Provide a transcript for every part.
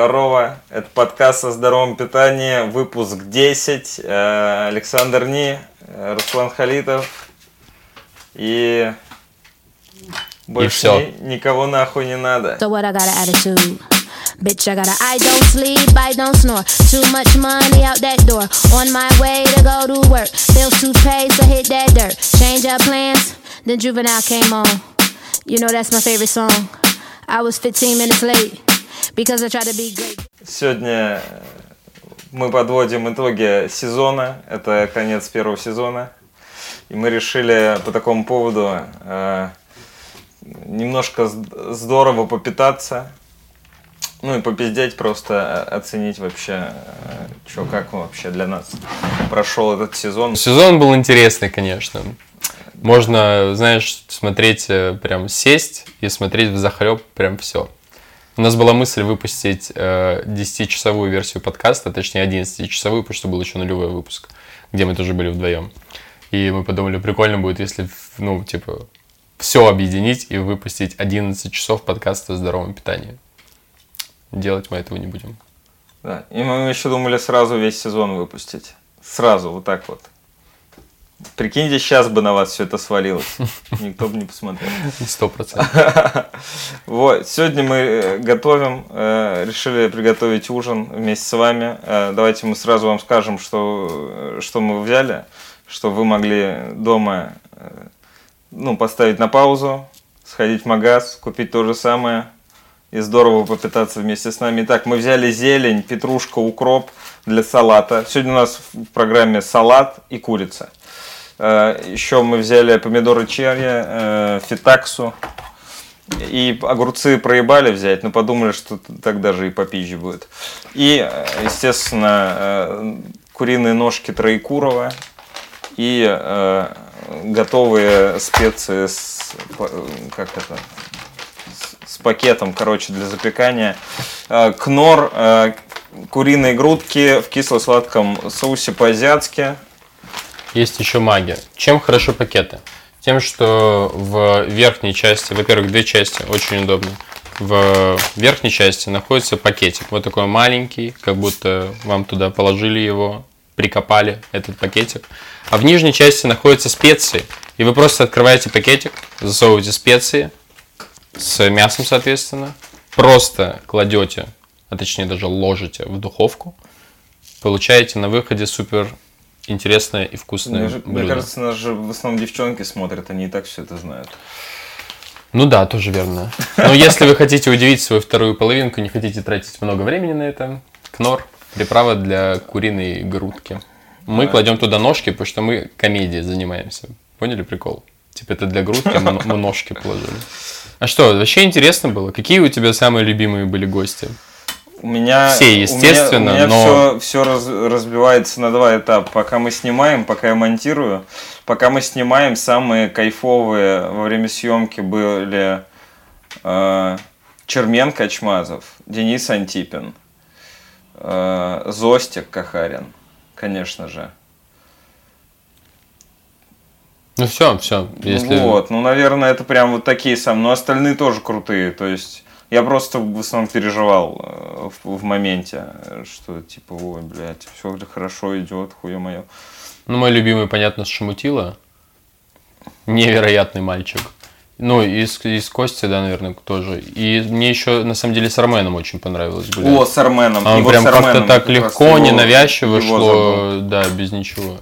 Здорово, это подкаст о здоровом питании, выпуск 10. Э, Александр Ни, э, Руслан Халитов и больше всё. ни- никого нахуй не надо. So what? I got attitude. Bitch, I got a I don't sleep, I don't snore. Too much money out that door. On my way to go to work. Bills to pay, so hit that dirt. Change up plans, then Juvenile came on. You know that's my favorite song. I was 15 minutes late because I tried to be great. Сегодня э, мы подводим итоги сезона, это конец первого сезона. И мы решили по такому поводу э, немножко здорово попитаться. Ну и попиздеть просто, э, оценить вообще, что как вообще для нас прошел этот сезон. Сезон был интересный, конечно. Можно, знаешь, смотреть, э, прям сесть и смотреть в захлеб прям все. У нас была мысль выпустить э, 10-часовую версию подкаста, точнее 11-часовую, потому что был еще нулевой выпуск, где мы тоже были вдвоем. И мы подумали, прикольно будет, если, ну, типа, все объединить и выпустить 11 часов подкаста о здоровом питании. Делать мы этого не будем. Да. И мы еще думали сразу весь сезон выпустить. Сразу, вот так вот. Прикиньте, сейчас бы на вас все это свалилось. Никто бы не посмотрел. Сто процентов. Вот, сегодня мы э, готовим, э, решили приготовить ужин вместе с вами. Э, Давайте мы сразу вам скажем, что, что мы взяли, что вы могли дома ну, поставить на паузу, сходить в магаз, купить то же самое и здорово попитаться вместе с нами. Итак, мы взяли зелень, петрушка, укроп для салата. Сегодня у нас в программе салат и курица. Э, Еще мы взяли помидоры черри, э, фитаксу, и огурцы проебали взять, но подумали, что так даже и попизже будет. И, э, естественно, куриные ножки Троекурова и готовые специи с, как это, с- пакетом, короче, для запекания. Кнор, куриные грудки в кисло-сладком соусе по-азиатски. Есть еще магия. Чем хороши пакеты? Тем, что в верхней части, во-первых, две части, очень удобно. В верхней части находится пакетик, вот такой маленький, как будто вам туда положили его, прикопали этот пакетик. А в нижней части находятся специи, и вы просто открываете пакетик, засовываете специи с мясом, соответственно, просто кладете, а точнее даже ложите в духовку, получаете на выходе супер интересное и вкусное Мне, же- мне блюдо. кажется, нас же в основном девчонки смотрят, они и так все это знают. Ну да, тоже верно. Но если вы хотите удивить свою вторую половинку, не хотите тратить много времени на это, кнор, приправа для куриной грудки. Мы кладем туда ножки, потому что мы комедией занимаемся. Поняли прикол? Типа это для грудки, а мы ножки положили. А что, вообще интересно было? Какие у тебя самые любимые были гости? У меня, Все, естественно, у меня, но- все, разбивается на два этапа. Пока мы снимаем, пока я монтирую. Пока мы снимаем, самые кайфовые во время съемки были э, Чермен Качмазов, Денис Антипин, э, Зостик Кахарин, конечно же. Ну все, все. Если... Вот, ну, наверное, это прям вот такие сам. Но остальные тоже крутые. То есть я просто в основном переживал э, в, в моменте, что типа, ой, блядь, все хорошо идет, хуе мое. Ну, мой любимый, понятно, Шамутила. Невероятный мальчик. Ну, и с, и с Костей, да, наверное, тоже. И мне еще, на самом деле, с Арменом очень понравилось гулять. О, с Арменом. А он прям как-то так как легко, его- ненавязчиво его забыл. шло, да, без ничего.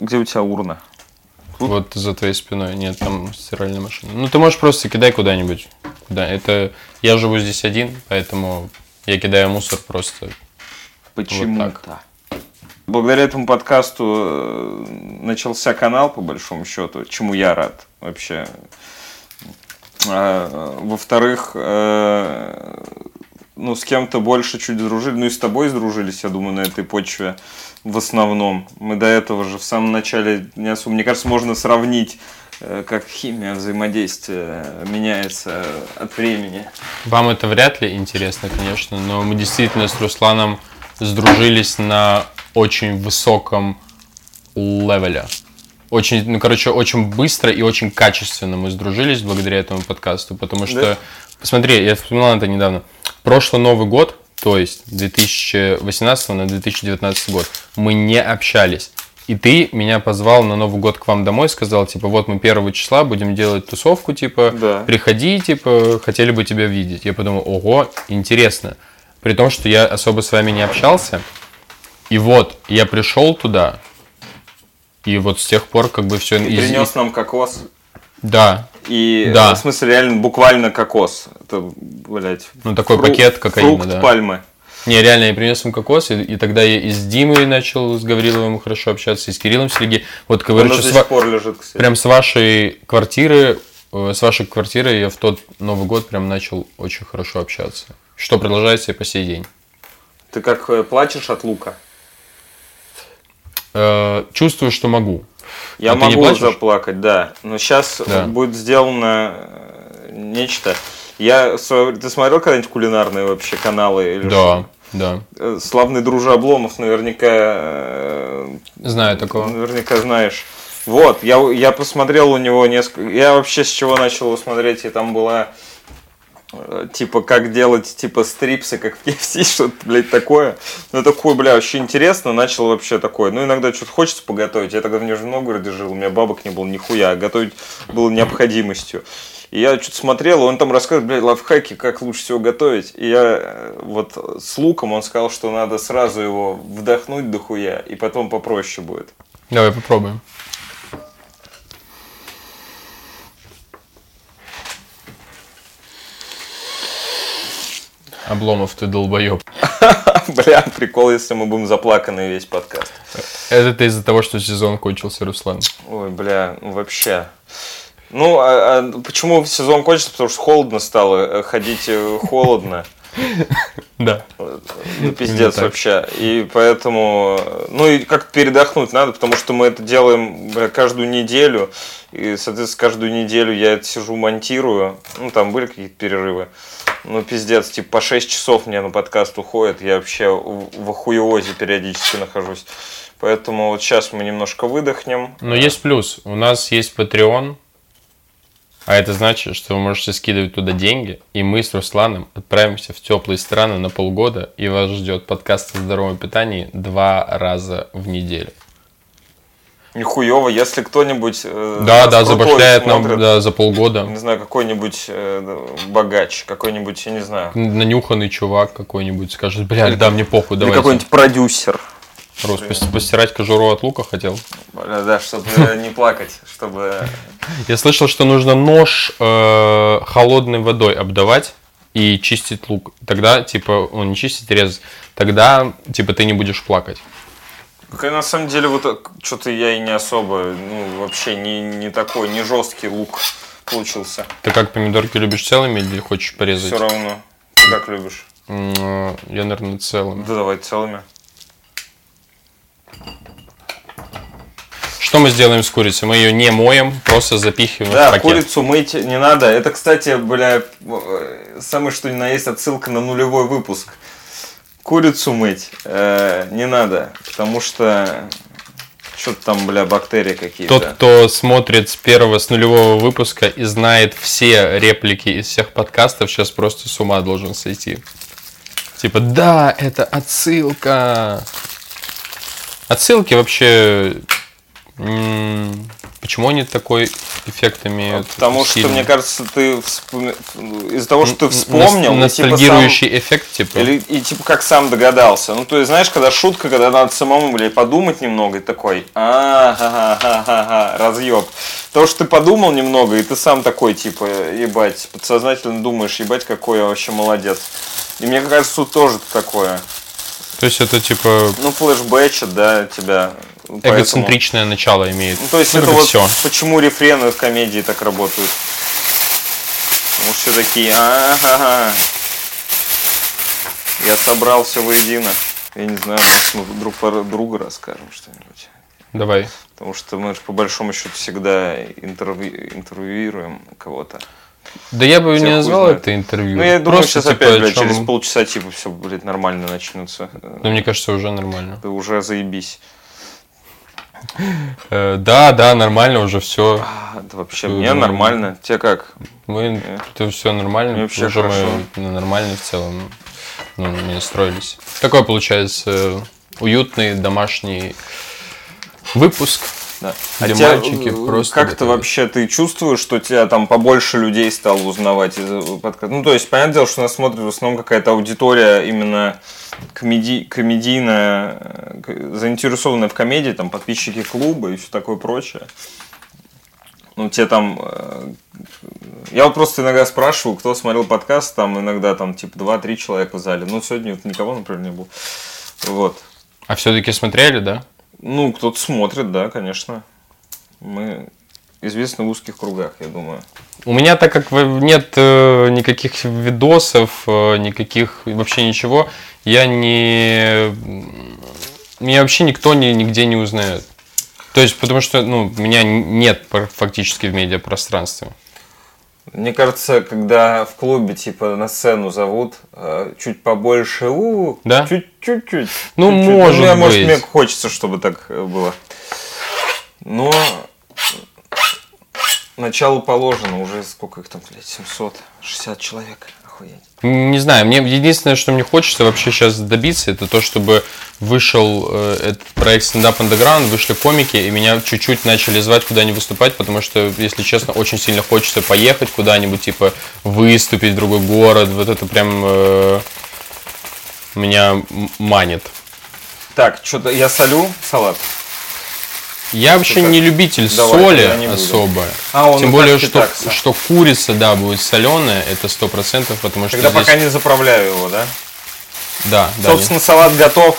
Где у тебя урна? Тут? Вот за твоей спиной, нет, там стиральная машина. Ну, ты можешь просто кидай куда-нибудь. Да, это... Я живу здесь один, поэтому я кидаю мусор просто. Почему-то. Благодаря этому подкасту э, начался канал, по большому счету, чему я рад вообще. А, Во-вторых, э, ну, с кем-то больше чуть дружили, ну и с тобой сдружились, я думаю, на этой почве в основном. Мы до этого же в самом начале не особо, мне кажется, можно сравнить, э, как химия взаимодействия меняется от времени. Вам это вряд ли интересно, конечно, но мы действительно с Русланом сдружились на очень высоком левеле. Очень, ну, короче, очень быстро и очень качественно мы сдружились благодаря этому подкасту, потому что, Да? посмотри, я вспоминал это недавно. Прошлый Новый год то есть 2018 на 2019 год, мы не общались. И ты меня позвал на Новый год к вам домой, сказал, типа, вот мы первого числа будем делать тусовку, типа, Да. приходи, типа, хотели бы тебя видеть. Я подумал, ого, интересно. При том, что я особо с вами не общался. И вот, я пришел туда, и вот с тех пор как бы все... И принес нам кокос. Да, И, Да. в смысле, реально, буквально кокос. Это, блядь, ну такой фру- пакет кокаина, фрукт да. пальмы. Не, реально, я принес им кокос, и, и тогда я и с Димой начал с Гавриловым хорошо общаться, и с Кириллом Сергеем. Вот, что с сих ва- пор лежит, кстати. прям с вашей квартиры, э, с вашей квартиры я в тот Новый год прям начал очень хорошо общаться. Что продолжается и по сей день. Ты как э, плачешь от лука? Э, чувствую, что могу. Я А могу заплакать, да. Но сейчас Да. будет сделано э, нечто. Я, ты смотрел когда-нибудь кулинарные вообще каналы? Или Да, что? да. Э, Славный дружа Обломов наверняка, э, Знаю такого. наверняка знаешь. Вот, я, я посмотрел у него несколько... Я вообще с чего начал его смотреть, и там была э, типа как делать типа стрипсы, как в KFC, что-то, блядь, такое. Ну, такое, бля, вообще интересно. Начал вообще такое. Ну, иногда что-то хочется поготовить. Я тогда в Нижнем Новгороде жил, у меня бабок не было нихуя, а готовить было необходимостью. И я что-то смотрел, он там рассказывает, блядь, лайфхаки, как лучше всего готовить. И я э, вот с луком он сказал, что надо сразу его вдохнуть до хуя, и потом попроще будет. Давай попробуем. Обломов, ты долбоеб. Бля, прикол, если мы будем заплаканы весь подкаст. Это из-за того, что сезон кончился, Руслан. Ой, бля, ну вообще. Ну, а, а почему сезон кончился? Потому что холодно стало, э, ходить э, холодно. Да. Ну, пиздец вообще. И поэтому, э, ну и как-то передохнуть надо, потому что мы это делаем каждую неделю. И, соответственно, каждую неделю я это сижу, монтирую. Ну, там были какие-то перерывы. Ну, пиздец, типа по 6 часов мне на подкаст уходит. Я вообще в в охуеозе периодически нахожусь. Поэтому вот сейчас мы немножко выдохнем. Но есть плюс. У нас есть Patreon, а это значит, что вы можете скидывать туда деньги, и мы с Русланом отправимся в теплые страны на полгода, и вас ждет подкаст о здоровом питании два раза в неделю. Нихуево, если кто-нибудь э, Да, да, забашляет нам да, за полгода. не знаю, какой-нибудь э, богач, какой-нибудь, я не знаю, Нанюханный чувак какой-нибудь скажет, блядь, да, мне похуй, давай. какой-нибудь продюсер, Рус, пос- постирать кожуру от лука хотел. Бля, да, чтобы не плакать, чтобы... Я слышал, что нужно нож э, холодной водой обдавать и чистить лук. Тогда, типа, он не чистить, резать. Тогда, типа, ты не будешь плакать. На самом деле, вот что-то я и не особо, ну, вообще не, не такой, не жесткий лук получился. Ты как помидорки любишь целыми или хочешь порезать? Все равно. Ты как любишь? Э, Я, наверное, целыми. Да давай целыми. Что мы сделаем с курицей? Мы ее не моем, просто запихиваем в Да, пакет. курицу мыть не надо. Это, кстати, бля, самое что ни на есть отсылка на нулевой выпуск. Курицу мыть э, не надо, потому что что-то там, бля, бактерии какие-то. Тот, кто смотрит с первого, с нулевого выпуска и знает все реплики из всех подкастов, сейчас просто с ума должен сойти. Типа, да, это отсылка. Отсылки вообще... Почему они такой эффект имеют? Потому что, сильный? мне кажется, ты вспоми- из-за того, что ты вспомнил, нас- и, типа, сам- ностальгирующий эффект, типа. Или, и типа как сам догадался. Ну, то есть, знаешь, когда шутка, когда надо самому, блядь, подумать немного, и такой, а ха ха ха разъеб. То, что ты подумал немного, и ты сам такой, типа, ебать, подсознательно думаешь, ебать, какой я вообще молодец. И мне кажется, тут тоже такое. То есть это типа Ну, флешбэчит, да, тебя. Поэтому- эгоцентричное начало имеет. Ну, то есть, Ну, это вот всё. почему рефрены в комедии так работают. Потому что все такие, ага, я собрал все воедино. Я не знаю, может, мы друг про друга расскажем что-нибудь. Давай. Потому что мы же по большому счету всегда интервью- интервьюируем кого-то. Да я бы Всех не назвал знает. это интервью. Ну, я думаю, Просто, сейчас типа, опять, блядь, чём- через полчаса, типа, все, блядь, нормально начнется. Ну, мне кажется, уже нормально. Ты уже заебись. Э, Да, да, нормально уже все. А, Да вообще, мне нормально. Тебе как? Мы, это все нормально. Мне вообще уже мы нормально в целом ну, не строились. Такой получается уютный домашний выпуск. Да. Где тебя, мальчики э, просто Как-то вообще ты чувствуешь, что тебя там побольше людей стало узнавать из э, подкаста? Ну, то есть, понятное дело, что нас смотрит в основном какая-то аудитория именно комеди... комедийная, э, заинтересованная в комедии, там, подписчики клуба и все такое прочее. Ну, те там... Я вот просто иногда спрашиваю, кто смотрел подкаст, там иногда там типа 2-3 человека в зале. Ну, сегодня вот никого, например, не было. Вот. А все-таки смотрели, да? Ну, кто-то смотрит, да, конечно. Мы известны в узких кругах, я думаю. У меня, так как нет э, никаких видосов, э, никаких вообще ничего, я не... Меня вообще никто ни, нигде не узнает. То есть, потому что, ну, меня нет фактически в медиапространстве. Мне кажется, когда в клубе, типа, на сцену зовут, э, чуть побольше, у Да? чуть- чуть-чуть. Ну, чуть-чуть. может мне, может, быть. мне хочется, чтобы так э, было. Но начало положено, уже сколько их там, блядь, 760 человек. Охуеть. Не знаю, мне единственное, что мне хочется вообще сейчас добиться, это то, чтобы вышел э, этот проект Stand Up Underground, вышли комики, и меня чуть-чуть начали звать куда-нибудь выступать, потому что, если честно, очень сильно хочется поехать куда-нибудь, типа, выступить в другой город, вот это прям э, меня манит. Так, что-то я солю салат. Я вообще не любитель Давай, соли особо. А, он Тем более, что, что курица, да, будет соленая, это сто процентов, потому что Тогда здесь... пока не заправляю его, да? Да, да. Собственно, салат готов.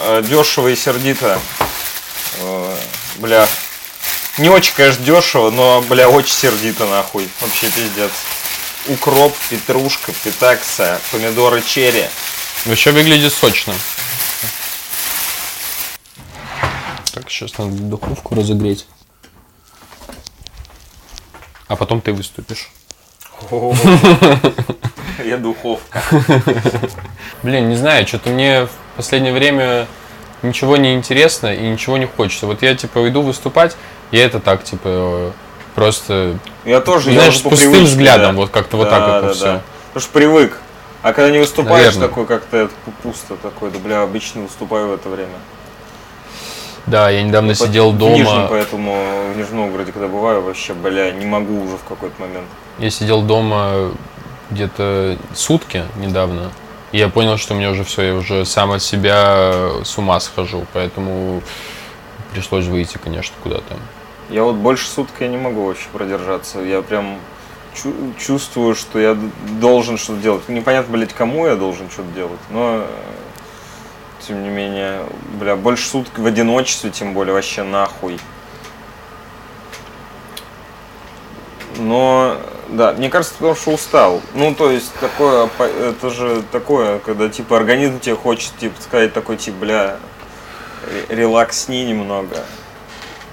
Э, Дешево и сердито. Э, Бля. Не очень, конечно, дешево, но, бля, очень сердито, нахуй. Вообще пиздец. Укроп, петрушка, питакса, помидоры черри. Вообще выглядит сочно. Так, сейчас надо духовку разогреть. А потом ты выступишь. Я духовка. Блин, не знаю, что-то мне в последнее время ничего не интересно и ничего не хочется. Вот я типа иду выступать, я это так, типа, просто Я тоже, я Знаешь, уже с пустым привычке, взглядом, да. вот как-то вот Да, так вот да, на всё. да. Потому что привык. А когда не выступаешь, Наверно. такой как-то это пусто такой, да бля, обычно выступаю в это время. Да, я недавно По- сидел в Нижнем, дома. поэтому в Нижнем Новгороде, когда бываю, вообще, бля, не могу уже в какой-то момент. Я сидел дома где-то сутки недавно. И я понял, что мне уже все, я уже сам от себя с ума схожу. Поэтому пришлось выйти, конечно, куда-то. Я вот больше суток я не могу вообще продержаться. Я прям чу- чувствую, что я должен что-то делать. Непонятно, блядь, кому я должен что-то делать, но тем не менее, бля, больше суток в одиночестве, тем более, вообще нахуй. Но, да, мне кажется, потому что устал. Ну, то есть, такое, это же такое, когда, типа, организм тебе хочет, типа, сказать такой, типа, бля, ре- релаксни немного.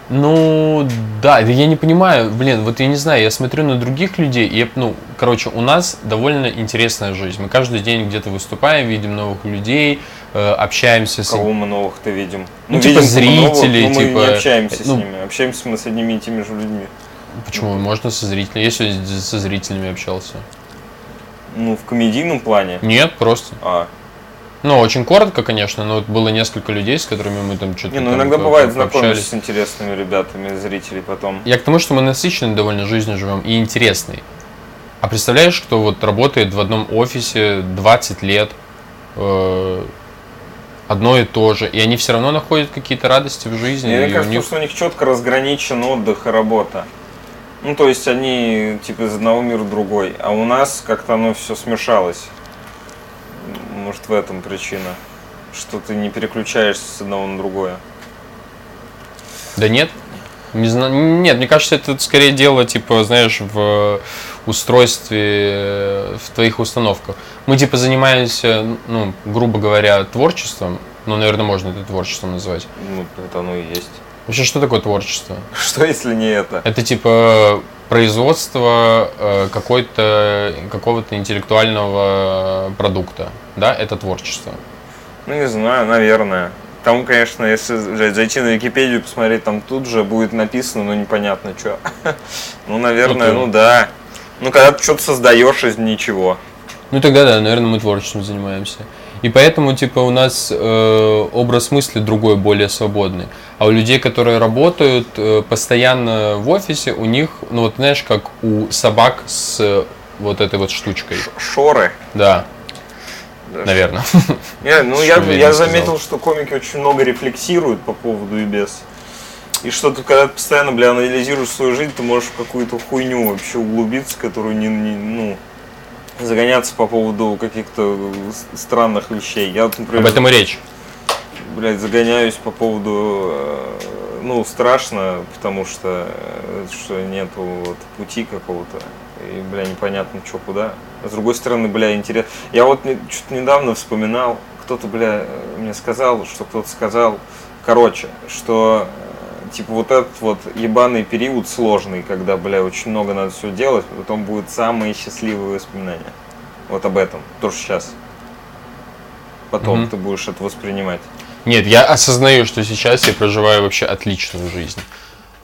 Ну, да, я не понимаю, блин, вот я не знаю, я смотрю на других людей, и, ну, короче, у нас довольно интересная жизнь. Мы каждый день где-то выступаем, видим новых людей, э, общаемся с Кого мы новых-то видим? Ну, типа видим новых, зрителей, но мы типа, не общаемся с ну- ними. Общаемся мы с одними и теми же людьми. Почему? Можно со зрителями. Я сегодня со зрителями общался. Ну, в комедийном плане. Нет, просто. А. Ну, очень коротко, конечно, но вот было несколько людей, с которыми мы там что-то Не, ну там иногда бывает знакомишься с интересными ребятами, зрителей потом. Я к тому, что мы насыщенной довольно жизнью живем и интересной. А представляешь, кто вот работает в одном офисе 20 лет, э, одно и то же, и они все равно находят какие-то радости в жизни, Мне у кажется, них что у них четко разграничен отдых и работа. Ну, то есть они типа из одного мира в другой. А у нас как-то оно все смешалось. Может, в этом причина. Что ты не переключаешься с одного на другое. Да нет. Не знаю, нет, мне кажется, это скорее дело, типа, знаешь, в устройстве, э, в твоих установках. Мы, типа, занимаемся, ну, грубо говоря, творчеством, ну, наверное, можно это творчеством назвать. Ну, это оно и есть. Вообще, что такое творчество? Что если не это? Это, типа, производство э, какой-то, какого-то интеллектуального продукта, да, это творчество. Ну, не знаю, наверное. Там, конечно, если блядь, зайти на Википедию, посмотреть, там тут же будет написано, но непонятно что. Ну, наверное, Ну, ну да. Ну, когда ты что-то создаешь из ничего. Ну тогда да, наверное, мы творчеством занимаемся. И поэтому, типа, у нас э, образ мысли другой, более свободный. А у людей, которые работают э, постоянно в офисе, у них, ну вот знаешь, как у собак с э, вот этой вот штучкой. Шоры. Да. Наверное. Не, ну, я, я я заметил, что комики очень много рефлексируют по поводу и без. И что ты, когда ты постоянно, бля, анализируешь свою жизнь, ты можешь в какую-то хуйню вообще углубиться, которую не, не- ну, загоняться по поводу каких-то с- странных вещей. Я, например, Об этом и речь. Блядь, загоняюсь по поводу, э, ну, страшно, потому что, э, что нету вот пути какого-то, и, бля, непонятно, что куда. А с другой стороны, бля, интересно. Я вот что-то недавно вспоминал, кто-то, бля, э, мне сказал, что кто-то сказал, короче, что, типа, вот этот вот ебаный период сложный, когда, бля, очень много надо все делать, потом будут самые счастливые воспоминания. Вот об этом, то, что сейчас. Потом Мгм. ты будешь это воспринимать. Нет, я осознаю, что сейчас я проживаю вообще отличную жизнь.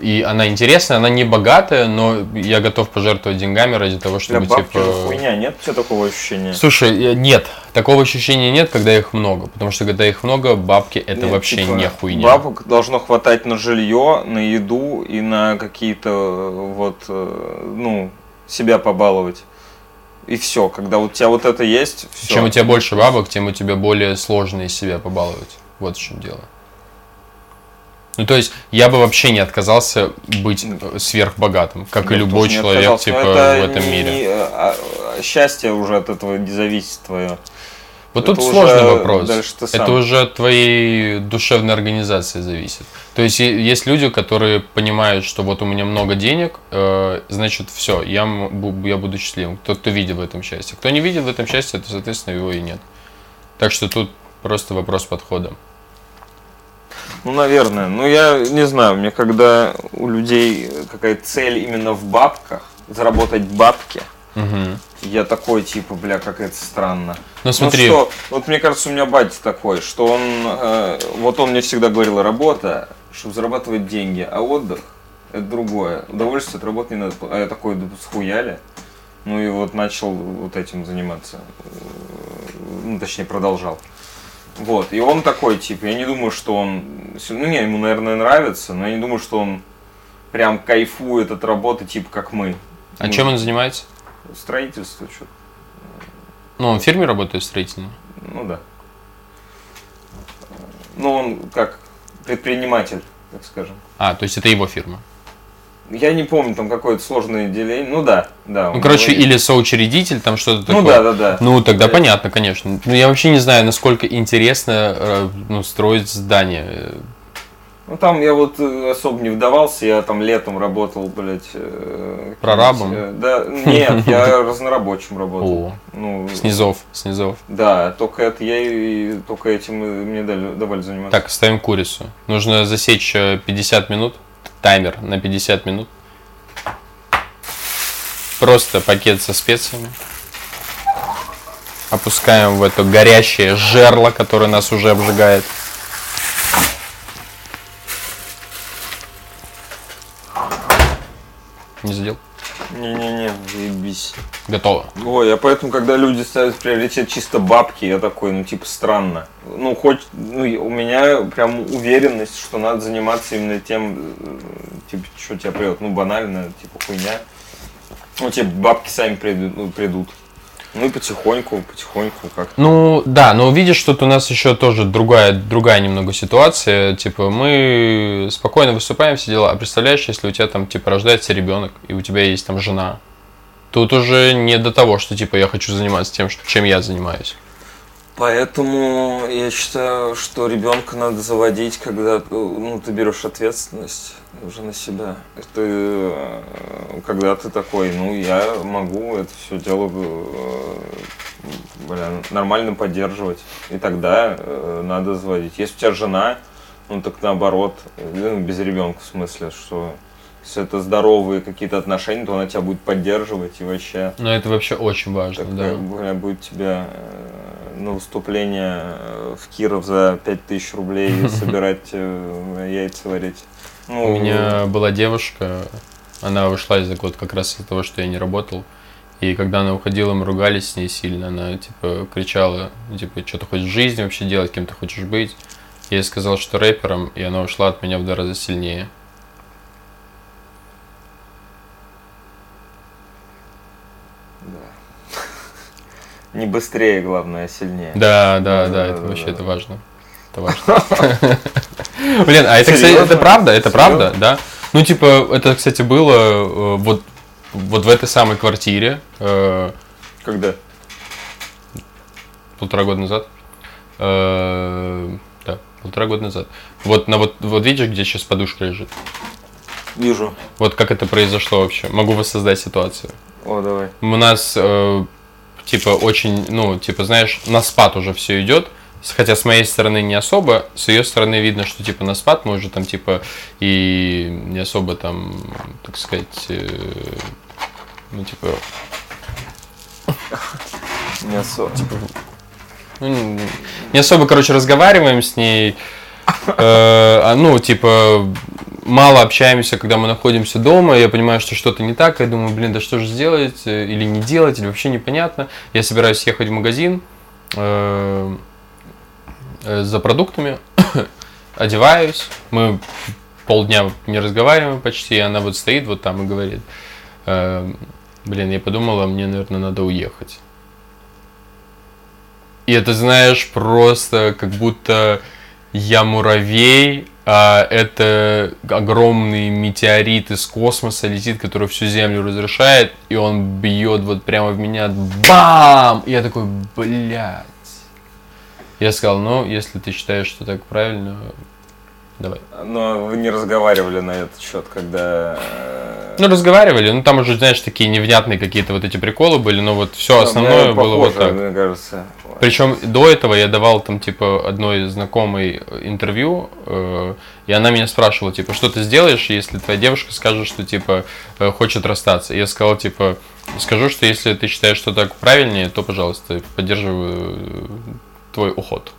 И она интересная, она не богатая, но я готов пожертвовать деньгами ради того, Для чтобы бабки типа. хуйня, нет у тебя такого ощущения? Слушай, нет, такого ощущения нет, когда их много. Потому что когда их много, бабки это Нет, вообще типа, не хуйня. Бабок должно хватать на жилье, на еду и на какие-то э, вот, э, ну, себя побаловать. И все, когда у тебя вот это есть, все. Чем у тебя больше бабок, тем у тебя более сложно из себя побаловать. Вот в чем дело. Ну, то есть, я бы вообще не отказался быть э, сверхбогатым, как и любой человек, типа, в этом мире. а, счастье уже от этого не зависит твое. Вот это тут сложный вопрос. Это уже от твоей душевной организации зависит. То есть есть люди, которые понимают, что вот у меня много денег, э, значит все, я, я буду счастливым. Кто-то видит в этом счастье. Кто не видит в этом счастье, то, соответственно, его и нет. Так что тут просто вопрос подхода. Ну, наверное. Ну, я не знаю, мне когда у людей какая-то цель именно в бабках, заработать бабки, Мгм. я такой, типа, бля, как это странно. Ну смотри, Ну что, вот мне кажется, у меня батя такой, что он, э, вот он мне всегда говорил, работа, чтобы зарабатывать деньги, а отдых это другое. Удовольствие от работы не надо. А я такой, да схуяли. Ну и вот начал вот этим заниматься. Э, Ну, точнее, продолжал. Вот. И он такой, типа, я не думаю, что он... Ну, не, ему, наверное, нравится, но я не думаю, что он прям кайфует от работы, типа, как мы. а Мы- чем он занимается? Строительство, что Ну, он в фирме работает строительной. Ну да. Ну, он как предприниматель, так скажем. А, то есть это его фирма. Я не помню, там какое-то сложное деление. Ну да, да. Ну, короче, говорит. или соучредитель, там что-то такое. Ну да, да, да. Ну, тогда Да. понятно, конечно. Ну, я вообще не знаю, насколько интересно э, ну, строить здание. Ну там я вот э, особо не вдавался, я там летом работал, блядь. э, Прорабом? э, Да, нет, я разнорабочим работал. О, Ну, снизов, снизов. Да, только это я и только этим мне дали, давали заниматься. Так, ставим курицу. Нужно засечь э, 50 минут. Таймер на 50 минут. Просто пакет со специями. Опускаем в это горящее жерло, которое нас уже обжигает. Не задел? Не-не-не, заебись. Готово. Ой, а поэтому, когда люди ставят приоритет чисто бабки, я такой, ну, типа, странно. Ну, хоть, ну, у меня прям уверенность, что надо заниматься именно тем, э, типа, что тебя придет, ну, банально, типа, хуйня. Ну, тебе бабки сами придут, ну, придут. Ну, и потихоньку, потихоньку как-то. Ну, да, но видишь, тут у нас еще тоже другая, другая немного ситуация. Типа, мы спокойно выступаем, все дела. А представляешь, если у тебя там, типа, рождается ребенок, и у тебя есть там жена, тут уже не до того, что, типа, я хочу заниматься тем, чем я занимаюсь. Поэтому я считаю, что ребенка надо заводить, когда ну, ты берешь ответственность уже на себя. Ты, э, когда ты такой, ну я могу это все дело э, бля, нормально поддерживать. И тогда э, надо заводить. Если у тебя жена, ну так наоборот, э, ну, без ребенка в смысле, что если это здоровые какие-то отношения, то она тебя будет поддерживать и вообще Но это вообще очень важно, так, да. будет тебя э, на выступление э, в Киров за 5000 рублей собирать э, яйца варить. Ну, У меня была девушка, она ушла из-за год как раз из-за того, что я не работал. И когда она уходила, мы ругались с ней сильно. Она, типа, кричала, ну, типа, что ты хочешь в жизни вообще делать, кем ты хочешь быть. Я ей сказал, что рэпером, и она ушла от меня в два раза сильнее. Не быстрее, главное, а сильнее. Да, да, да, это вообще это важно. Это важно. Блин, а это, кстати, это правда, это правда, да? Ну, типа, это, кстати, было э, вот, вот в этой самой квартире э, Когда? полтора года назад. Э, Да, полтора года назад. Вот, на вот, вот видишь, где сейчас подушка лежит? Вижу. Вот как это произошло вообще? Могу воссоздать ситуацию. О, давай. У нас, э, типа, очень, ну, типа, знаешь, на спад уже все идет. Хотя с моей стороны не особо, с ее стороны видно, что типа на спад мы уже там типа и не особо там, так сказать, э, ну типа, Не особо. ну, не- не особо, короче, разговариваем с ней, э, а, ну типа мало общаемся, когда мы находимся дома, я понимаю, что что-то не так, я думаю, блин, да что же сделать, э, или не делать, или вообще непонятно. Я собираюсь ехать в магазин э, э, за продуктами, одеваюсь, мы полдня не разговариваем почти, и она вот стоит вот там и говорит, блин, я подумала, мне, наверное, надо уехать. И это, знаешь, просто как будто я муравей, а это огромный метеорит из космоса летит, который всю Землю разрушает, и он бьет вот прямо в меня, бам! И я такой, блядь. Я сказал, ну, если ты считаешь, что так правильно, давай. Но вы не разговаривали на этот счет, когда... э, Ну, разговаривали, ну, там уже, знаешь, такие невнятные какие-то вот эти приколы были, но вот все основное ну, было вот похоже, так. Мне кажется. Причем до этого я давал там, типа, одной знакомой интервью, э, и она меня спрашивала, типа, что ты сделаешь, если твоя девушка скажет, что, типа, э, хочет расстаться. И я сказал, типа, скажу, что если ты считаешь, что так правильнее, то, пожалуйста, поддерживаю э, твой уход.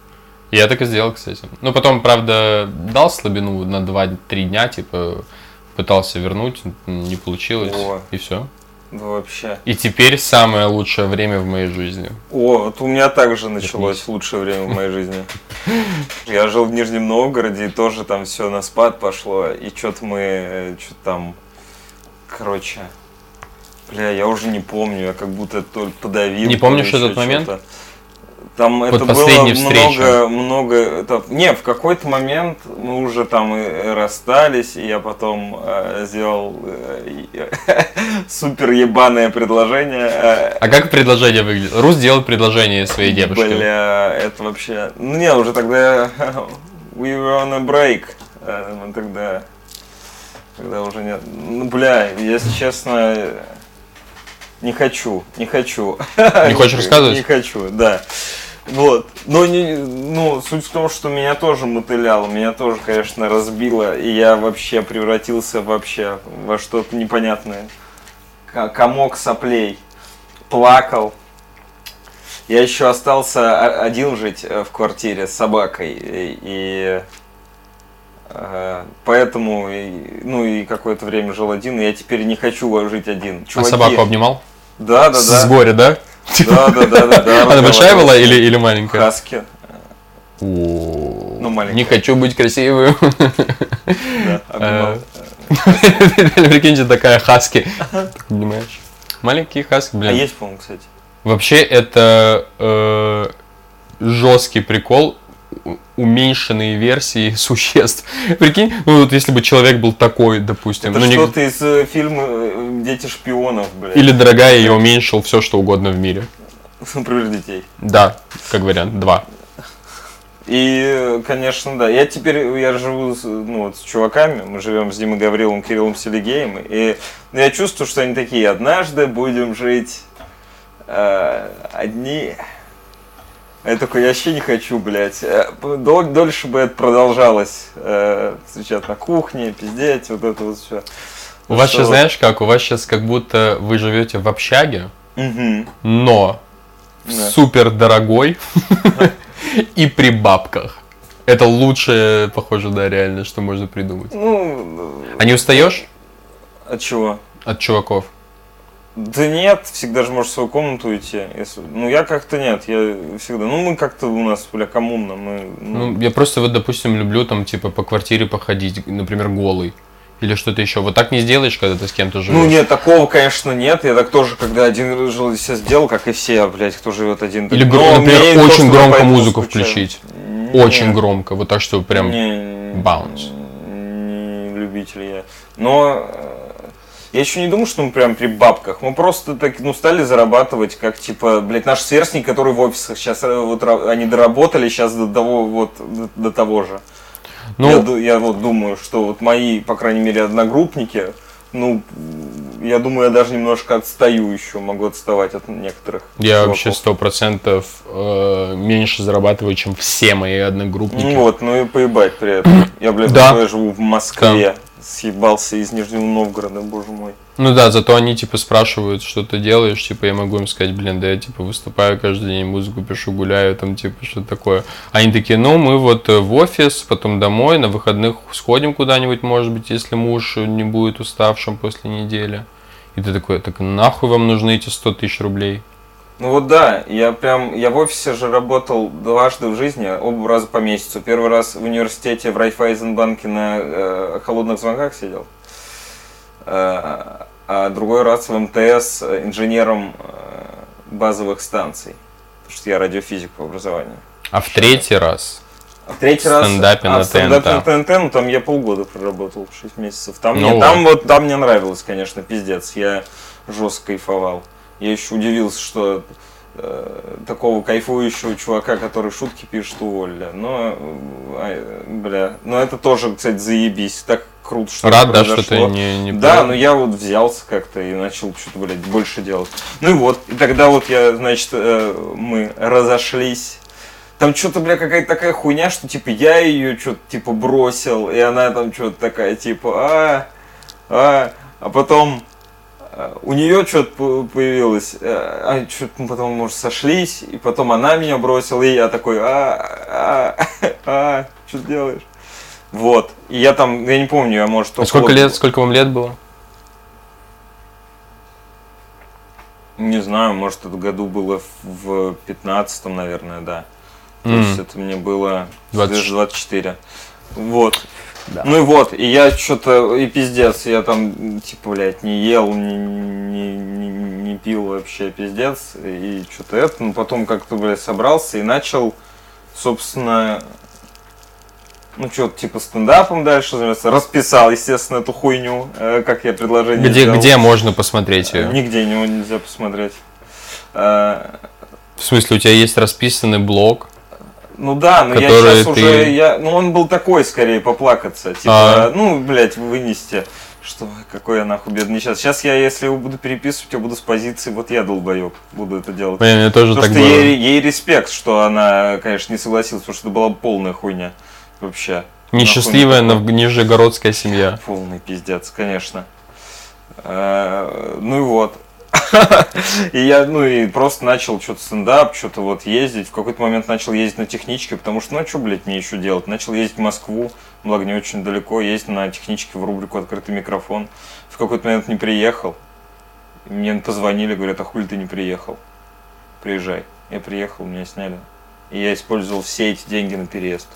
Я так и сделал, кстати. Ну, потом, правда, дал слабину на 2-3 дня, типа, пытался вернуть, не получилось, О. и все. Да вообще. И теперь самое лучшее время в моей жизни. О, вот у меня также началось лучшее время в моей жизни. Я жил в Нижнем Новгороде, и тоже там все на спад пошло. И что-то мы, что-то там, короче, бля, я уже не помню, я как будто только подавил. Не помнишь этот момент? что-то. Там Вот это было встреча. много, много. Это, не, в какой-то момент мы уже там и расстались, и я потом э, сделал э, супер ебаное предложение. э, А как предложение выглядит? Рус делает предложение своей девушке. Бля, это вообще... Ну не, уже тогда we were on a break. Э, Мы тогда... Тогда уже нет... Ну, бля, если честно, не хочу, не хочу. Не хочешь рассказывать? Не хочу, да. Вот. Но не, ну, суть в том, что меня тоже мотыляло, меня тоже, конечно, разбило, и я вообще превратился вообще во что-то непонятное. Комок соплей. Плакал. Я еще остался один жить э, в квартире с собакой, и, и, э, поэтому, и- ну и какое-то время жил один, и я теперь не хочу жить один. А Чуваки, собаку обнимал? Да, да, С да. горя, да? Да, да, да, да, да. Она большая была или, или маленькая? Хаски. Ну, маленькая. Не хочу быть красивым. Да, обнимал. Прикиньте, такая хаски. Понимаешь? Маленькие хаски, А блин. есть, по-моему, кстати. Вообще это э, жесткий прикол уменьшенные версии существ. Прикинь, ну вот если бы человек был такой, допустим, Это ну, не- что-то из э, фильма э, «Дети шпионов», блядь. или дорогая, я уменьшил все, что угодно в мире. Например, детей. Да, как вариант, два. И, э, конечно, да. Я теперь, я живу ну, вот, с чуваками, мы живем с Димой Гавриловым, Кириллом Селигеем, и ну, я чувствую, что они такие, однажды будем жить э, одни. Я такой, я вообще не хочу, блядь. Э, дол- Дольше бы это продолжалось. Э, Встречать на кухне, пиздеть, вот это вот все. У вас сейчас, знаешь как, у вас сейчас как будто вы живете в общаге, Угу. но Да. супер дорогой и при бабках. Это лучшее, похоже, да, реально, что можно придумать. Ну, А не устаешь от чего? от чуваков? Да нет, всегда же можешь в свою комнату уйти. Если... Ну, я как-то нет, я всегда... Ну, мы как-то у нас, бля, коммуна, мы... Ну, Ну, я просто вот, допустим, люблю там, типа, по квартире походить, например, голый. Или что-то еще. Вот так не сделаешь, когда ты с кем-то живешь? Ну, нет, такого, конечно, нет. Я так тоже, когда один жил, здесь сделал, как и все, блядь, кто живет один. Или, Но гро- например, не то, очень что громко музыку скучаю. включить. Нет. Очень громко. Вот так, что прям... Не, баунс. Не любитель я. Но э, я еще не думаю, что мы прям при бабках. Мы просто так, ну, стали зарабатывать, как, типа, блядь, наши сверстники, которые в офисах сейчас, вот, ра- они доработали сейчас до того, вот, до, до того же. Ну, я, я вот думаю, что вот мои, по крайней мере, одногруппники, ну, я думаю, я даже немножко отстаю еще, могу отставать от некоторых. я чуваков. вообще сто процентов э, меньше зарабатываю, чем все мои одногруппники. Ну вот, ну и поебать при этом. Я, блядь, Да. живу в Москве. Съебался из Нижнего Новгорода, боже мой. Ну да, зато они типа спрашивают, что ты делаешь, типа я могу им сказать, блин, да я типа выступаю каждый день, музыку пишу, гуляю, там типа что такое. Они такие, ну мы вот э, в офис, потом домой, на выходных сходим куда-нибудь, может быть, если муж не будет уставшим после недели. И ты такой, так нахуй вам нужны эти 100 тысяч рублей? Ну вот да, я прям, я в офисе же работал дважды в жизни, оба раза по месяцу. Первый раз в университете в Райфайзенбанке на э, холодных звонках сидел. Э, а другой раз в МТС э, инженером э, базовых станций. Потому что я радиофизик по образованию. А в третий раз А в третий раз... стендапе а, на стендапе ТНТ. на ТНТ, ну там я полгода проработал, 6 месяцев. Там, Ну мне, там вот. вот там мне нравилось, конечно, пиздец. Я жестко кайфовал. Я еще удивился, что э, такого кайфующего чувака, который шутки пишет, уволили. Но, э, бля, но это тоже, кстати, заебись. Так круто, что рад, да, что ты не, не Да, но я вот взялся как-то и начал что-то, блядь, больше делать. Ну и вот, и тогда вот я, значит, э, мы разошлись. Там что-то, бля, какая-то такая хуйня, что, типа, я ее что-то, типа, бросил, и она там что-то такая, типа, а, а, а потом у нее что-то появилось, э, а что-то мы потом, может, сошлись, и потом она меня бросила, и я такой, а, а, а, что ты делаешь? Вот, и я там, я не помню, я, может, А сколько лет, сколько вам лет было? Не знаю, может, это году было в 15 наверное, да. То М. есть это мне было 20. 24. Вот. Ну и вот, и я что-то, и пиздец, я там, типа, блядь, не ел, не, не, не, не пил вообще, пиздец, и что-то это, ну потом как-то, блядь, собрался и начал, собственно, ну что-то типа стендапом дальше заниматься, расписал, естественно, эту хуйню, э, как я предложение Где, сделал. где можно посмотреть ее? Нигде него нельзя посмотреть. Э, В смысле, у тебя есть расписанный блог? Ну да, но я сейчас ты- уже, я, ну он был такой скорее поплакаться, типа, А. ну, блядь, вынести, что, какой я нахуй бедный сейчас. Сейчас я, если его буду переписывать, я буду с позиции, вот я долбоеб, буду это делать. Блин, мне тоже Потому так что было. ей, ей респект, что она, конечно, не согласилась, потому что это была полная хуйня вообще. Несчастливая Нахуй нижегородская семья. Полный пиздец, конечно. Э, Ну и вот. И я, ну и просто начал что-то стендап, что-то вот ездить. В какой-то момент начал ездить на техничке, потому что, ну а что, блядь, мне еще делать? Начал ездить в Москву, благо не очень далеко, ездить на техничке в рубрику «Открытый микрофон». В какой-то момент не приехал. Мне позвонили, говорят, а хули ты не приехал? Приезжай. Я приехал, меня сняли. И я использовал все эти деньги на переезд.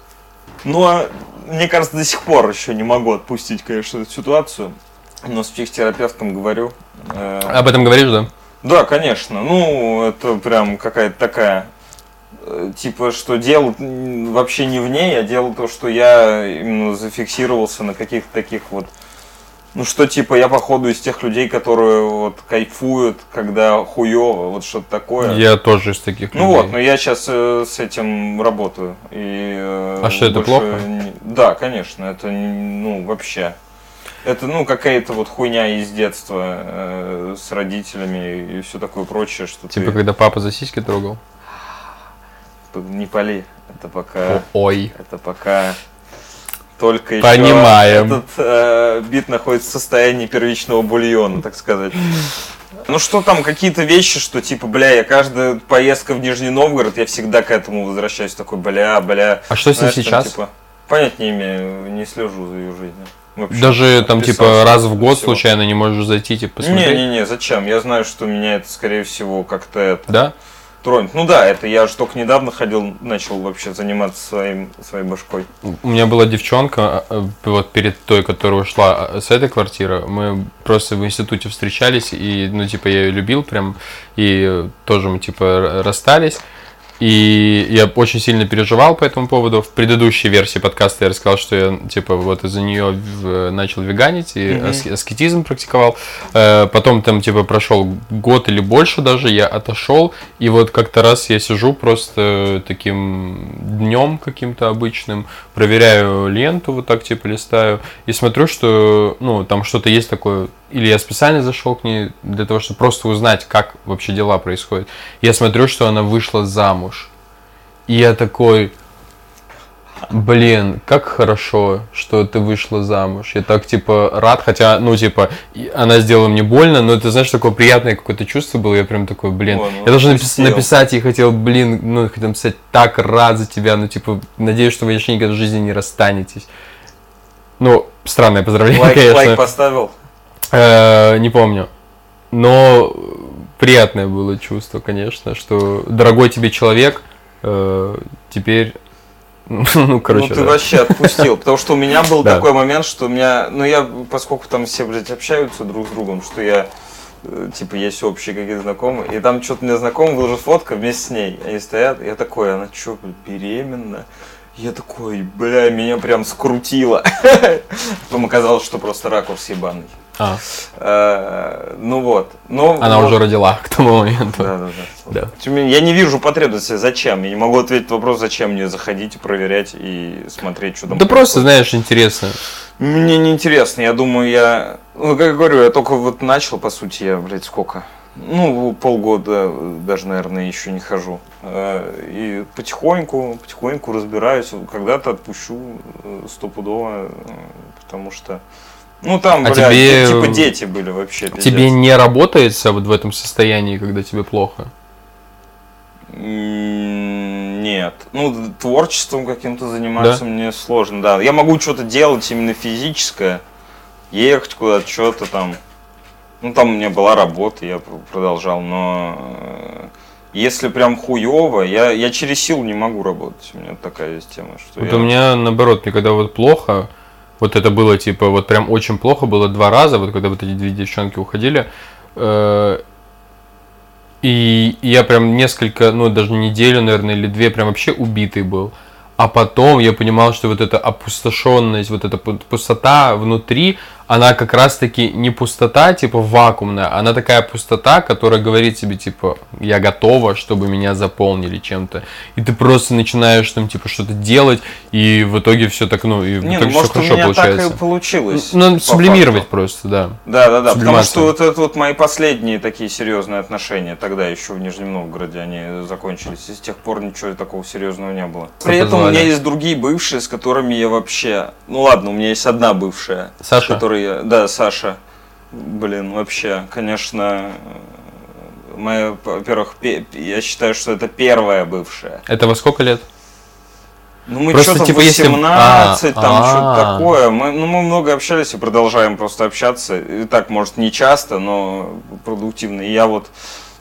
Ну, а мне кажется, до сих пор еще не могу отпустить, конечно, эту ситуацию. Но с психотерапевтом говорю. э, Об этом говоришь, да? Да, конечно. Ну, это прям какая-то такая, э, типа, что дело вообще не в ней, а дело то, что я именно зафиксировался на каких-то таких вот, ну, что, типа, я, походу, из тех людей, которые вот кайфуют, когда хуево, вот что-то такое. Я тоже из таких Ну людей. вот, но я сейчас с этим работаю. И, э, А что, это плохо? не- Да, конечно, это ну вообще. Это ну какая-то вот хуйня из детства э, с родителями и все такое прочее, что Типа, ты когда папа за сиськи трогал? не пали. Это пока, Ой. это пока только еще Понимаем. этот э, бит находится в состоянии первичного бульона, так сказать. Ну что там, какие-то вещи, что типа, бля, я каждая поездка в Нижний Новгород, я всегда к этому возвращаюсь, такой, бля, бля. А что с ним Знаешь, там, сейчас? типа, понять не имею, не слежу за ее жизнью. Вообще. Даже там типа раз в год всего. случайно не можешь зайти, типа посмотреть? Не-не-не, зачем? Я знаю, что меня это, скорее всего, как-то это Да? тронет. Ну да, это я же только недавно ходил, начал вообще заниматься своим, своей башкой. У меня была девчонка, э, вот перед той, которая ушла э, с этой квартиры, мы просто в институте встречались, и, ну, типа, я ее любил прям, и тоже мы, типа, расстались. И я очень сильно переживал по этому поводу. В предыдущей версии подкаста я рассказал, что я, типа, вот из-за нее начал веганить и аске- аскетизм практиковал. Э, Потом там, типа, прошел год или больше даже, я отошел, и вот как-то раз я сижу просто таким днем каким-то обычным, проверяю ленту, вот так, типа, листаю, и смотрю, что, ну, там что-то есть такое, или я специально зашел к ней для того, чтобы просто узнать, как вообще дела происходят. Я смотрю, что она вышла замуж. И я такой, блин, как хорошо, что ты вышла замуж. Я так, типа, рад, хотя, ну, типа, и она сделала мне больно, но это, знаешь, такое приятное какое-то чувство было. Я прям такой, блин, О, ну, я должен напис- написать ей хотел, блин, ну, хотел написать, так рад за тебя, ну, типа, надеюсь, что вы еще никогда в жизни не расстанетесь. Ну, странное поздравление, Лайк, конечно. лайк поставил. Э, не помню. Но приятное было чувство, конечно, что дорогой тебе человек э, теперь, ну, короче, ну ты да. вообще отпустил. Потому что у меня был Да. такой момент, что у меня, ну я, поскольку там все, блядь, общаются друг с другом, что я, э, типа, есть общие какие-то знакомые, и там что-то мне знакомый выложил фотка вместе с ней. Они стоят, я такой, она что, беременна? Я такой, бля, меня прям скрутило. Потом оказалось, что просто ракурс ебаный. А, Э, Ну вот. Ну, она вот. уже родила к тому моменту. Да, да, да. Да. Тем не менее, Я не вижу потребности, зачем. Я не могу ответить вопрос, зачем мне заходить, проверять и смотреть, что там Да просто, происходит. знаешь, интересно. Мне не интересно. Я думаю, я... Ну, как я говорю, я только вот начал, по сути, я, блядь, сколько? Ну, полгода даже, наверное, еще не хожу. Э, И потихоньку, потихоньку разбираюсь. Когда-то отпущу э, стопудово, э, потому что... Ну, там, А блядь, тебе- типа дети были вообще. пиздец. Тебе не работается вот в этом состоянии, когда тебе плохо? Нет. Ну, творчеством каким-то заниматься мне сложно, да. Я могу что-то делать именно физическое, ехать куда-то, что-то там. Ну, там у меня была работа, я пр- продолжал, но э, если прям хуево, я, я через силу не могу работать. У меня такая есть тема, что Вот я- у меня наоборот, мне когда вот плохо, вот это было типа, вот прям очень плохо было два раза, вот когда вот эти две девчонки уходили, э, и я прям несколько, ну даже неделю, наверное, или две прям вообще убитый был. А потом я понимал, что вот эта опустошенность, вот эта пу- пустота внутри, она как раз-таки не пустота, типа вакуумная, она такая пустота, которая говорит тебе, типа, я готова, чтобы меня заполнили чем-то. И ты просто начинаешь там, типа, что-то делать, и в итоге все так, ну, и в Не, ну, итоге все может, у хорошо меня получается. так и получилось. Ну, по сублимировать факту. просто, да. Да, да, да. Потому что вот это вот мои последние такие серьезные отношения, тогда еще в Нижнем Новгороде они закончились. И с тех пор ничего такого серьезного не было. При этом у меня есть другие бывшие, с которыми я вообще. Ну ладно, у меня есть одна бывшая. Саша? С которой я. Да, Саша. Блин, вообще, конечно. Моя, во-первых, пе- я считаю, что это первая бывшая. Это во сколько лет? Ну, мы Просто, что-то типа, если- 18, А, там а. что-то такое. Мы, ну, мы много общались и продолжаем просто общаться. И так, может, не часто, но продуктивно. И я вот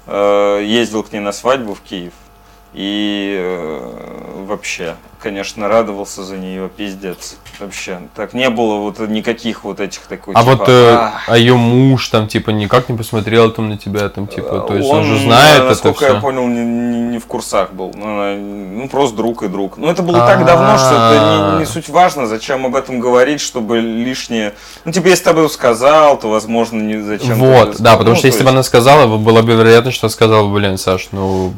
э, ездил к ней на свадьбу в Киев. И э, вообще, конечно, радовался за нее, пиздец. Вообще. Так не было вот никаких вот этих такой, А типа, вот э, «А, а ее муж там, типа, никак не посмотрел там на тебя, там, типа, то есть он, Он, же знает э, это насколько я понял, не, не- не в курсах был. Ну, ну, просто друг и друг. Ну, это было так давно, что это не, не суть важно, зачем об этом говорить, чтобы лишнее... Ну, типа, если бы сказал, то, возможно, не зачем... Вот, да, потому Ну, что то если бы она сказала, была бы вероятность, что сказала, блин, Саш, ну,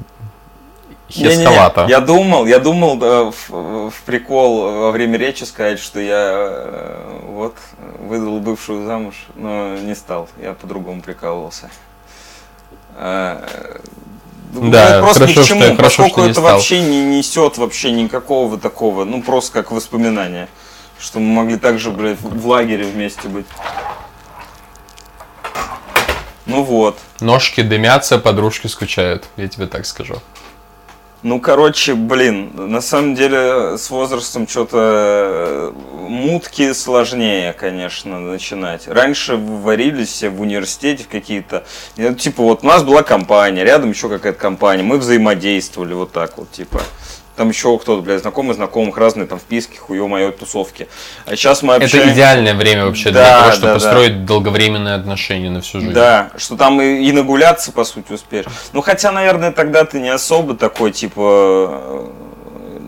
Хесковато. Я думал, я думал да, в, в прикол во время речи сказать, что я э, вот выдал бывшую замуж, но не стал. Я по-другому прикалывался. Э, ну, Да, это просто хорошо, ни к что- чему, хорошо, поскольку что не это стал. вообще не несет вообще никакого такого, ну просто как воспоминание. Что мы могли также, блядь, в лагере вместе быть. Ну вот. Ножки дымятся, подружки скучают, я тебе так скажу. Ну, короче, блин, на самом деле с возрастом что-то мутки сложнее, конечно, начинать. Раньше варились все в университете в какие-то... ну, Типа, вот у нас была компания, рядом еще какая-то компания, мы взаимодействовали вот так вот, типа. Там еще кто-то, блядь, знакомый знакомых, разные там вписки, хуё моё тусовки. А сейчас мы общаемся... Это идеальное время вообще для Да, того, чтобы да, да. построить долговременные отношения на всю жизнь. Да, что там и, и нагуляться, по сути, успеешь. Ну, хотя, наверное, тогда ты не особо такой, типа, э,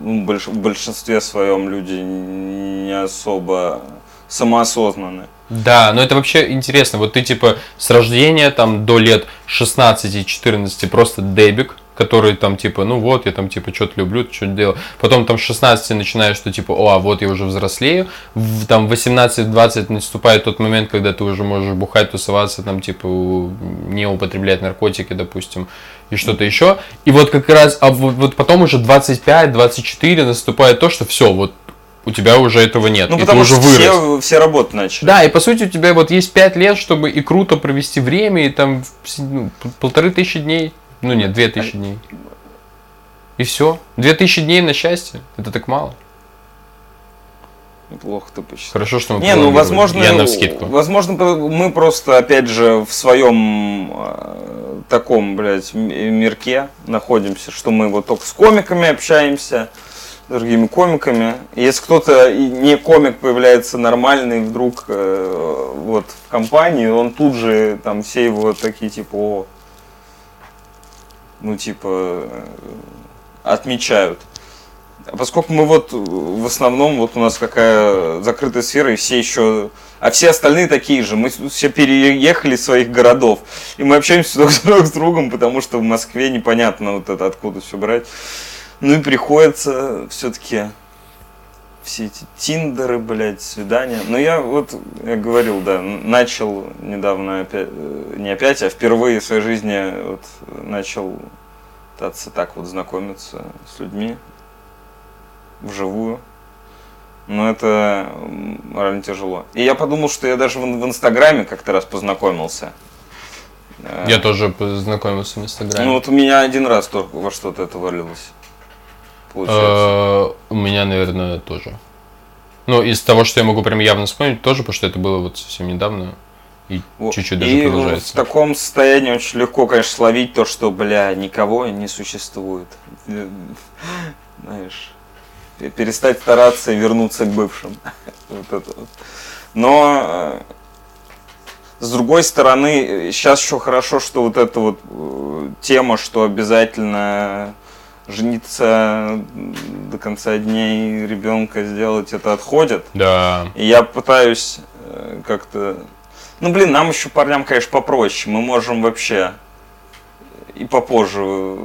ну, больш- в большинстве своем люди не особо самоосознанны. Да, но это вообще интересно. Вот ты типа с рождения там до лет 16-14 просто дебик, который там типа, ну вот, я там типа что-то люблю, что-то делаю. Потом там с 16 начинаешь, что типа, о, а вот я уже взрослею. В, там 18-20 наступает тот момент, когда ты уже можешь бухать, тусоваться, там типа не употреблять наркотики, допустим, и что-то еще. И вот как раз, а вот, вот потом уже 25-24 наступает то, что все, вот у тебя уже этого нет, Ну, и ты потому уже что вырос. все, все работы начали. Да, и по сути у тебя вот есть 5 лет, чтобы и круто провести время, и там ну, полторы тысячи дней, ну нет, две тысячи дней. И все. Две тысячи дней на счастье. Это так мало. Неплохо ты посчитал. Хорошо, что мы Не, ну возможно, Я навскидку. возможно, мы просто, опять же, в своем э, таком, блядь, м- мирке находимся, что мы вот только с комиками общаемся, с другими комиками. Если кто-то не комик появляется нормальный вдруг э, вот в компании, он тут же там все его такие типа, о, ну типа отмечают. А поскольку мы вот э, в основном, вот у нас какая закрытая сфера, и все еще... А все остальные такие же. Мы все переехали из своих городов. И мы общаемся друг с, друг с другом, потому что в Москве непонятно вот это откуда все брать. Ну и приходится все-таки все эти тиндеры, блядь, свидания. Но я вот, я говорил, да, начал недавно опять, э, не опять, а впервые в своей жизни вот начал пытаться так вот знакомиться с людьми вживую. Но это м, морально тяжело. И я подумал, что я даже в, в Инстаграме как-то раз познакомился. Я тоже познакомился в Инстаграме. Ну вот у меня один раз только во что-то это валилось. Получается. Э, У меня, наверное, тоже. Ну, из того, что я могу прям явно вспомнить, тоже, потому что это было вот совсем недавно. И чуть-чуть даже И в продолжается. таком состоянии очень легко, конечно, словить то, что, бля, никого не существует. Знаешь, пе- перестать стараться и вернуться к бывшим. Вот это вот. Но э, с другой стороны, сейчас еще хорошо, что вот эта вот э, тема, что обязательно жениться до конца дней, ребенка сделать, это отходит. Да. И я пытаюсь э, как-то... Ну, блин, нам еще парням, конечно, попроще. Мы можем вообще и попозже э,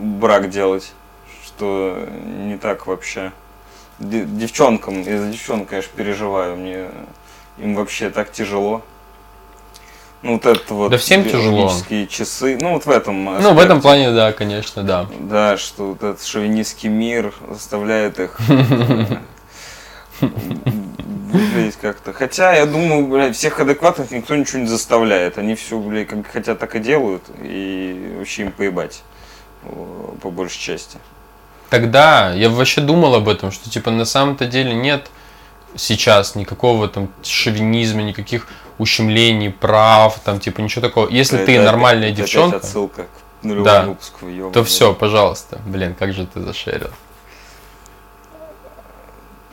брак делать, что не так вообще. Де- Девчонкам, я за девчонок, конечно, переживаю. Мне им вообще так тяжело. Ну, вот это вот Да всем тяжело. часы. Ну, вот в этом Ну, в аспекте. этом плане, да, конечно, да. Да, что вот этот шовинистский мир заставляет их выглядеть как-то. Хотя, я думаю, блядь, всех адекватных никто ничего не заставляет. Они все, блядь, как хотят, так и делают. И вообще им поебать. э, По большей части. Тогда я вообще думал об этом, что типа на самом-то деле нет сейчас никакого там шовинизма, никаких ущемлений, прав, там типа ничего такого. Если Это ты нормальная это девчонка, отсылка к нулевому Да. выпуску. то все, пожалуйста. Блин, как же ты зашерил.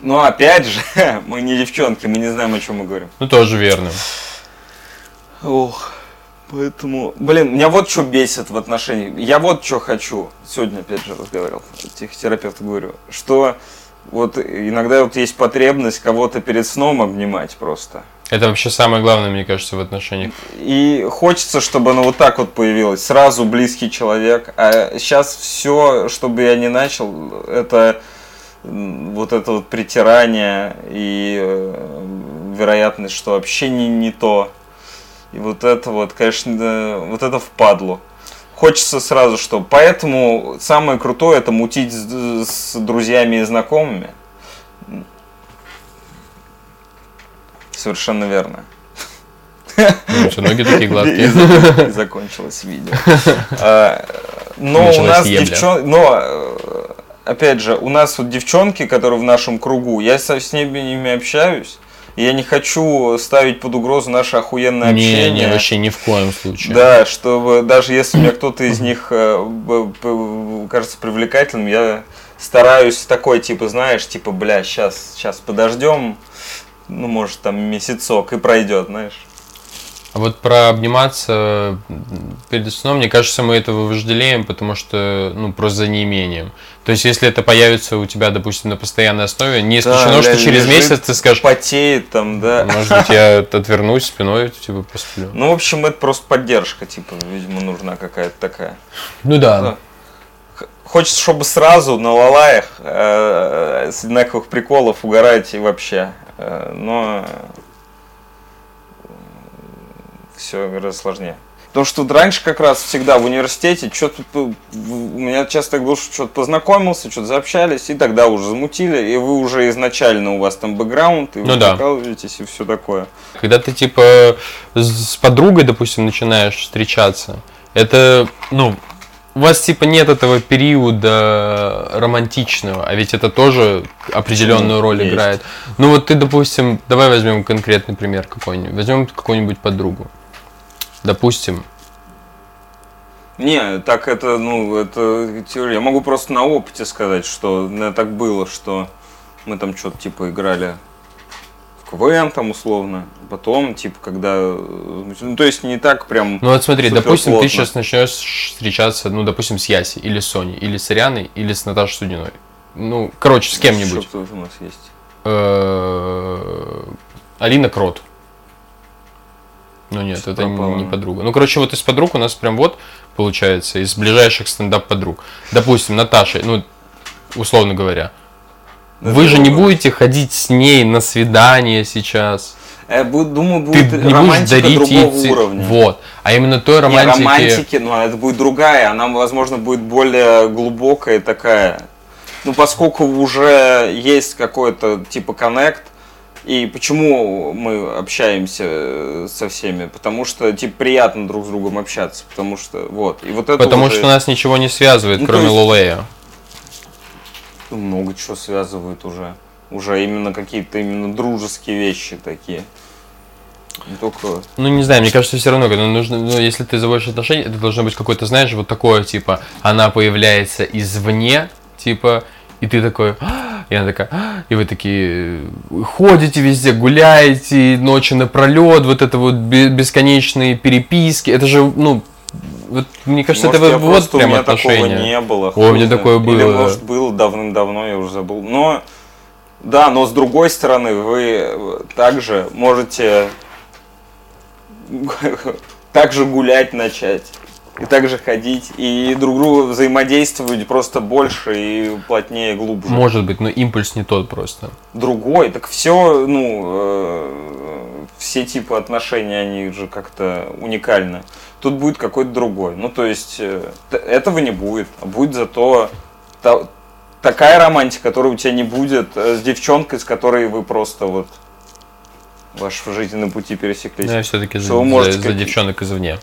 Ну, опять же, мы не девчонки, мы не знаем, о чем мы говорим. Ну, тоже верно. Ох, поэтому... Блин, меня вот что бесит в отношении... Я вот что хочу. Сегодня, опять же, разговаривал, психотерапевту говорю, что вот иногда вот есть потребность кого-то перед сном обнимать просто. Это вообще самое главное, мне кажется, в отношениях. И хочется, чтобы оно вот так вот появилось. Сразу близкий человек. А сейчас все, чтобы я не начал, это вот это вот притирание и э, вероятность, что вообще не, не то. И вот это вот, конечно, вот это впадло. Хочется сразу что. Поэтому самое крутое это мутить с, с друзьями и знакомыми. Совершенно верно. Ну, всё, ноги такие И гладкие. зак- и закончилось видео. А, Но у нас девчонки... Но, э, опять же, у нас вот девчонки, которые в нашем кругу, я со- с ними общаюсь, и я не хочу ставить под угрозу наше охуенное Не, общение. не, вообще ни в коем случае. Да, чтобы даже если мне кто-то из них э, кажется привлекательным, я стараюсь такой, типа, знаешь, типа, бля, сейчас, сейчас подождем, ну, может, там месяцок и пройдет, знаешь. А вот про обниматься перед сном, мне кажется, мы этого вожделеем, потому что, ну, просто за неимением. То есть, если это появится у тебя, допустим, на постоянной основе, не исключено, Да, что через месяц ты скажешь, Потеет там, да. может быть, я отвернусь спиной, типа, посплю. Ну, в общем, это просто поддержка, типа, видимо, нужна какая-то такая. Ну да. Х- Хочется, чтобы сразу на лалаях э, с одинаковых приколов угорать и вообще. Э, но все гораздо сложнее. Потому что раньше как раз всегда в университете что-то у меня часто так было, что что-то познакомился, что-то заобщались, и тогда уже замутили, и вы уже изначально у вас там бэкграунд, и вы Ну да. прикалываетесь, и все такое. Когда ты, типа, с с подругой, допустим, начинаешь встречаться, это, ну, у вас, типа, нет этого периода романтичного, а ведь это тоже определенную роль Есть. играет. Ну, вот ты, допустим, давай возьмем конкретный пример какой-нибудь. Возьмем какую-нибудь подругу. Допустим, Не, так это, ну, это теория. Я могу просто на опыте сказать, что так было, что мы там что-то типа играли в КВН там условно, потом, типа, когда... э, Ну, то есть не так прям... ну вот смотри, допустим, ты сейчас начнешь встречаться, ну, допустим, с Яси, или с Соней, или с Арианой, или с Наташей Студиной. Ну, короче, с кем-нибудь. Что у нас есть? Э, Алина Крот. Ну нет, это не- пропало? не подруга. Ну, короче, вот из подруг у нас прям вот, получается, из ближайших стендап-подруг. Допустим, Наташа, ну, условно говоря. Да, Вы же не будете ходить с ней на свидание сейчас. Я бу- думаю, Ты будет не будешь романтика дарить ей... другого ци- уровня. Вот. А именно той Не, романтики... романтики, но это будет другая, она, возможно, будет более глубокая такая. Ну, поскольку уже есть какой-то типа коннект, и почему мы общаемся э, со всеми? Потому что, типа, приятно друг с другом общаться, потому что, вот, и вот это Потому уже что нас ничего не связывает, Ну, кроме есть- Лулея. много чего связывает уже. Уже именно какие-то именно дружеские вещи такие. Не только... Ну, не знаю, мне кажется, все равно, когда нужно, ну, если ты заводишь отношения, это должно быть какое-то, знаешь, вот такое, типа, она появляется извне, типа, и ты такой, «А!» и она такая, «А!» и вы такие ходите везде, гуляете ночи напролет, вот это вот бе- бесконечные переписки, это же, ну, вот, мне кажется, Может, это вот прям у меня такого отношения. не было. О, у меня такое Или, было. может, было давным-давно, я уже забыл. Но, да, но с другой стороны, вы также можете также гулять начать. И также ходить, и друг другу взаимодействовать просто больше и плотнее, глубже. Может быть, но импульс не тот просто. Другой, так все, ну, э, все типы отношений, они же как-то уникальны. Тут будет какой-то другой. Ну, то есть, э, этого не будет, а будет зато та- такая романтика, которой у тебя не будет э, с девчонкой, с которой вы просто вот ваши жизненные пути пересеклись. Но я все-таки за, можете за- за девчонок извне.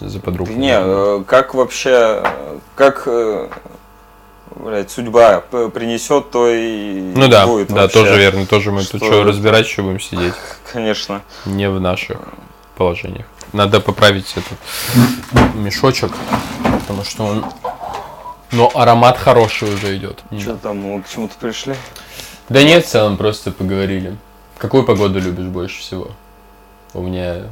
За подруг. Не, э, как вообще, э, как, э, блядь, судьба принесет, то и Ну да, будет да, вообще. тоже верно. Тоже мы тут Что что это? разбирать, что будем сидеть. Конечно. Не в наших положениях. Надо поправить этот мешочек, потому что он... Но аромат хороший уже идет. Что там, мы к чему-то пришли? Да нет, в целом просто поговорили. Какую погоду любишь больше всего? У меня...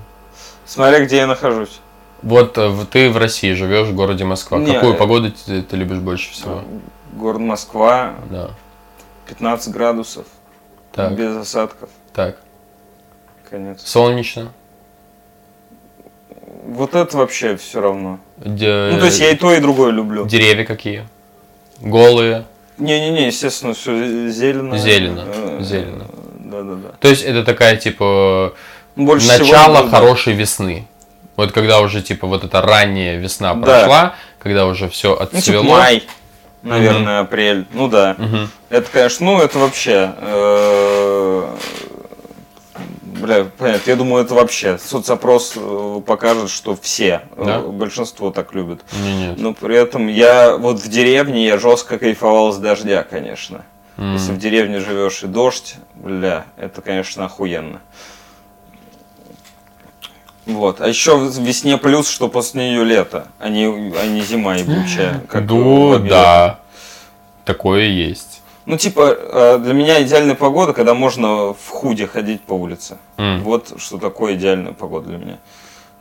Смотря где я нахожусь. Вот э, ты в России живешь, в городе Москва. Не, Какую э, погоду ты, ты любишь больше всего? Город Москва, Да. 15 градусов, Так, без осадков, так. конец. Солнечно. Вот это вообще все равно. Де- Ну, то есть я и то, и другое люблю. Деревья какие? Голые. Не-не-не, естественно, все зелено. Зелено, Э, зелено. Да-да-да. То есть это такая типа Больше всего начало да. хорошей весны. Вот когда уже типа вот эта ранняя весна Да. прошла, когда уже все Ну, типа отцвело. май, наверное, апрель. Ну да. Мгм. Это, конечно, ну это вообще. э, Бля, понятно. Я думаю, это вообще соцопрос э, покажет, что все, э, Да? большинство так любят. Не, нет. Но при этом я вот в деревне я жестко кайфовал с дождя, конечно. Если в деревне живешь и дождь, бля, это, конечно, охуенно. Вот. А еще в весне плюс, что после нее лето, а не, а не зима ебучая. как Ну, да. Такое есть. Ну, типа, э, для меня идеальная погода, когда можно в худе ходить по улице. М. Вот что такое идеальная погода для меня.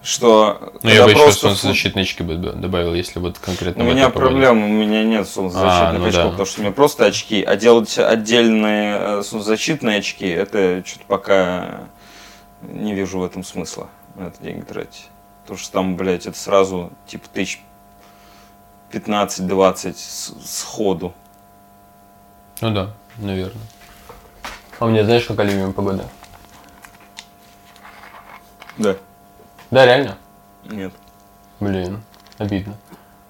Что Ну, я бы еще просто солнцезащитные очки бы добавил, если вот конкретно У меня проблема, у меня нет солнцезащитных А, ну очков, да. потому что у меня просто очки, а делать отдельные э, солнцезащитные очки, это что-то пока не вижу в этом смысла на это деньги тратить. Потому что там, блядь, это сразу типа тысяч 15-20 с- сходу. Ну да, наверное. А меня знаешь, какая любимая погода? Да. Да, реально? Нет. Блин, обидно.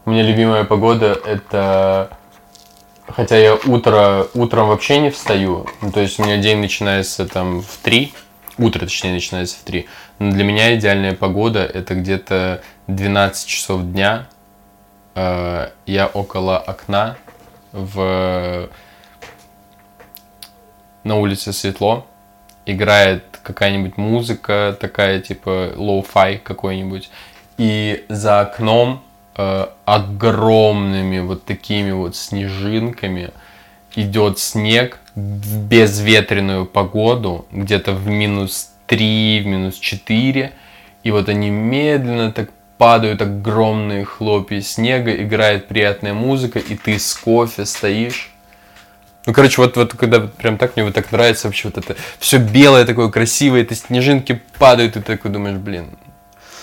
У меня любимая погода это... Хотя я утро, утром вообще не встаю. Ну, то есть у меня день начинается там в 3. Утро, точнее, начинается в 3. Но для меня идеальная погода это где-то 12 часов дня. Э, Я около окна. В... На улице светло. Играет какая-нибудь музыка, такая типа lo-fi какой-нибудь. И за окном э, огромными вот такими вот снежинками идет снег в безветренную погоду, где-то в минус 3, в минус 4. И вот они медленно так падают огромные хлопья снега, играет приятная музыка, и ты с кофе стоишь. Ну, короче, вот, вот когда прям так мне вот так нравится вообще вот это все белое такое красивое, это снежинки падают, и ты такой думаешь, блин.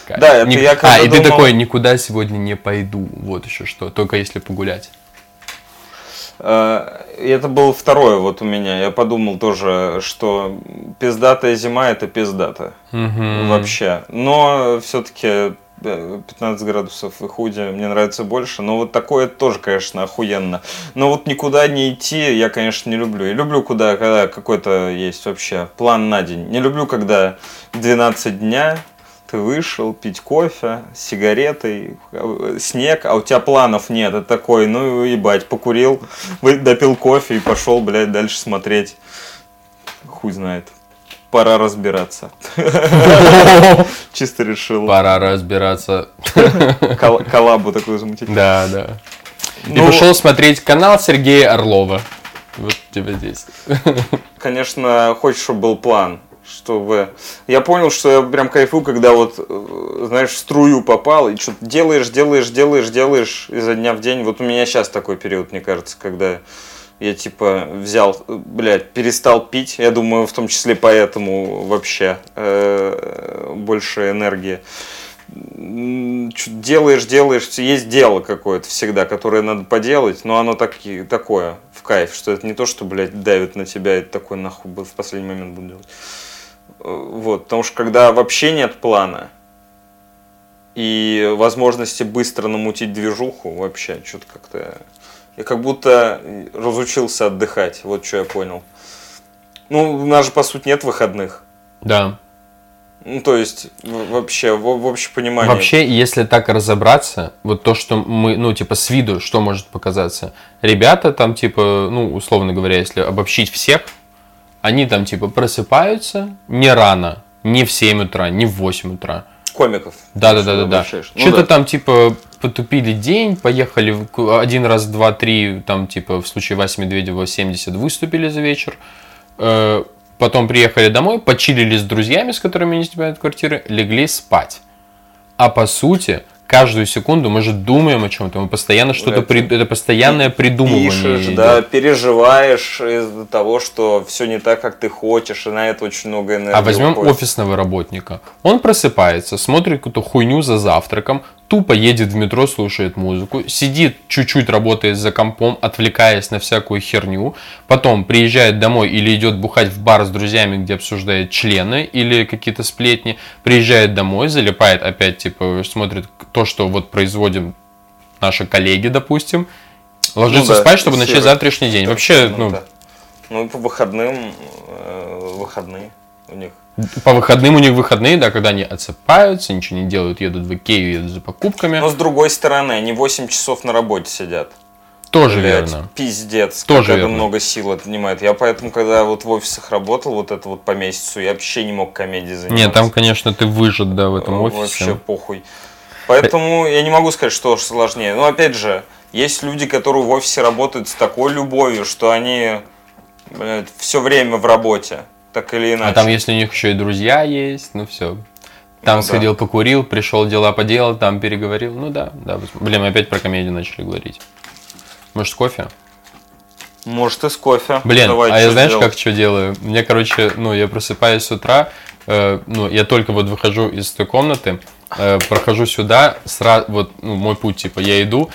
кайф. Да, это Ни- я когда А, и ты думал- такой, никуда сегодня не пойду, вот еще что, только если погулять. Э, и Это было второе вот у меня. Я подумал тоже, что пиздатая зима это пиздата. Вообще. Но все-таки 15 градусов и худи мне нравится больше. Но вот такое тоже, конечно, охуенно. Но вот никуда не идти я, конечно, не люблю. Я люблю, куда, когда какой-то есть вообще план на день. Не люблю, когда 12 дня ты вышел пить кофе с сигаретой, э, снег, а у тебя планов нет. Это такой, ну ебать, покурил, допил кофе и пошел, блядь, дальше смотреть. Хуй знает. Пора разбираться. Чисто решил Пора разбираться. кол- коллабу такую замутить. Да, да. И Ну, пошел смотреть канал Сергея Орлова. Вот тебя здесь. Конечно, хочешь, чтобы был план. Чтобы... Я понял, что я прям кайфую, когда вот, э, знаешь, в струю попал, и что-то делаешь, делаешь, делаешь, делаешь изо дня в день. Вот у меня сейчас такой период, мне кажется, когда я типа взял, э, блядь, перестал пить. Я думаю, в том числе поэтому вообще э, больше энергии. Делаешь, делаешь, есть дело какое-то всегда, которое надо поделать, но оно таки, такое, в кайф, что это не то, что, блядь, давит на тебя, и такой нахуй в последний момент буду делать. Э, Вот, потому что когда вообще нет плана и возможности быстро намутить движуху, вообще, что-то как-то... Я как будто разучился отдыхать, вот что я понял. Ну, у нас же, по сути, нет выходных. Да. Ну, то есть, вообще, в, в общем понимании. Вообще, если так разобраться, вот то, что мы, ну, типа, с виду, что может показаться. Ребята там, типа, ну, условно говоря, если обобщить всех, они там, типа, просыпаются не рано, не в 7 утра, не в 8 утра. комиков. Да, да, да, да, да. Ну Что-то да. там типа потупили день, поехали один раз, два, три, там типа в случае Васи Медведева 70 выступили за вечер. Э, Потом приехали домой, почилили с друзьями, с которыми не снимают квартиры, легли спать. А по сути, каждую секунду мы же думаем о чем-то, мы постоянно что-то, Это- при- это постоянное придумывание. Пишешь, идет. да, переживаешь из-за того, что все не так, как ты хочешь, и на это очень много энергии. А возьмем уходит. офисного работника. Он просыпается, смотрит какую-то хуйню за завтраком, тупо едет в метро, слушает музыку, сидит, чуть-чуть работает за компом, отвлекаясь на всякую херню, потом приезжает домой или идет бухать в бар с друзьями, где обсуждает члены или какие-то сплетни, приезжает домой, залипает опять, типа, смотрит то, что вот производим наши коллеги, допустим, ложится Ну да, спать, чтобы начать фиксирует. завтрашний день. Вообще, ну, да. Ну, по выходным, э, выходные у них. По выходным у них выходные, да, когда они отсыпаются, ничего не делают, едут в Икею, едут за покупками. Но с другой стороны, они 8 часов на работе сидят. Тоже Блядь, верно. Пиздец, Тоже как это верно. много сил отнимает. Я поэтому, когда вот в офисах работал, вот это вот по месяцу, я вообще не мог комедией заниматься. Нет, там, конечно, ты выжат, да, в этом офисе. Вообще похуй. Поэтому я не могу сказать, что сложнее. Но опять же, есть люди, которые в офисе работают с такой любовью, что они все время в работе, так или иначе. А там, если у них еще и друзья есть, ну все. Там Ну да. сходил, покурил, пришел, дела поделал, там переговорил. Ну да, да. Блин, мы опять про комедию начали говорить. Может, кофе? Может, и с кофе. Блин, Давай, а я знаешь, делать? как что делаю? Мне, короче, ну, я просыпаюсь с утра, э, ну, я только вот выхожу из той комнаты, э, прохожу сюда, сразу, вот, ну, мой путь, типа, я иду,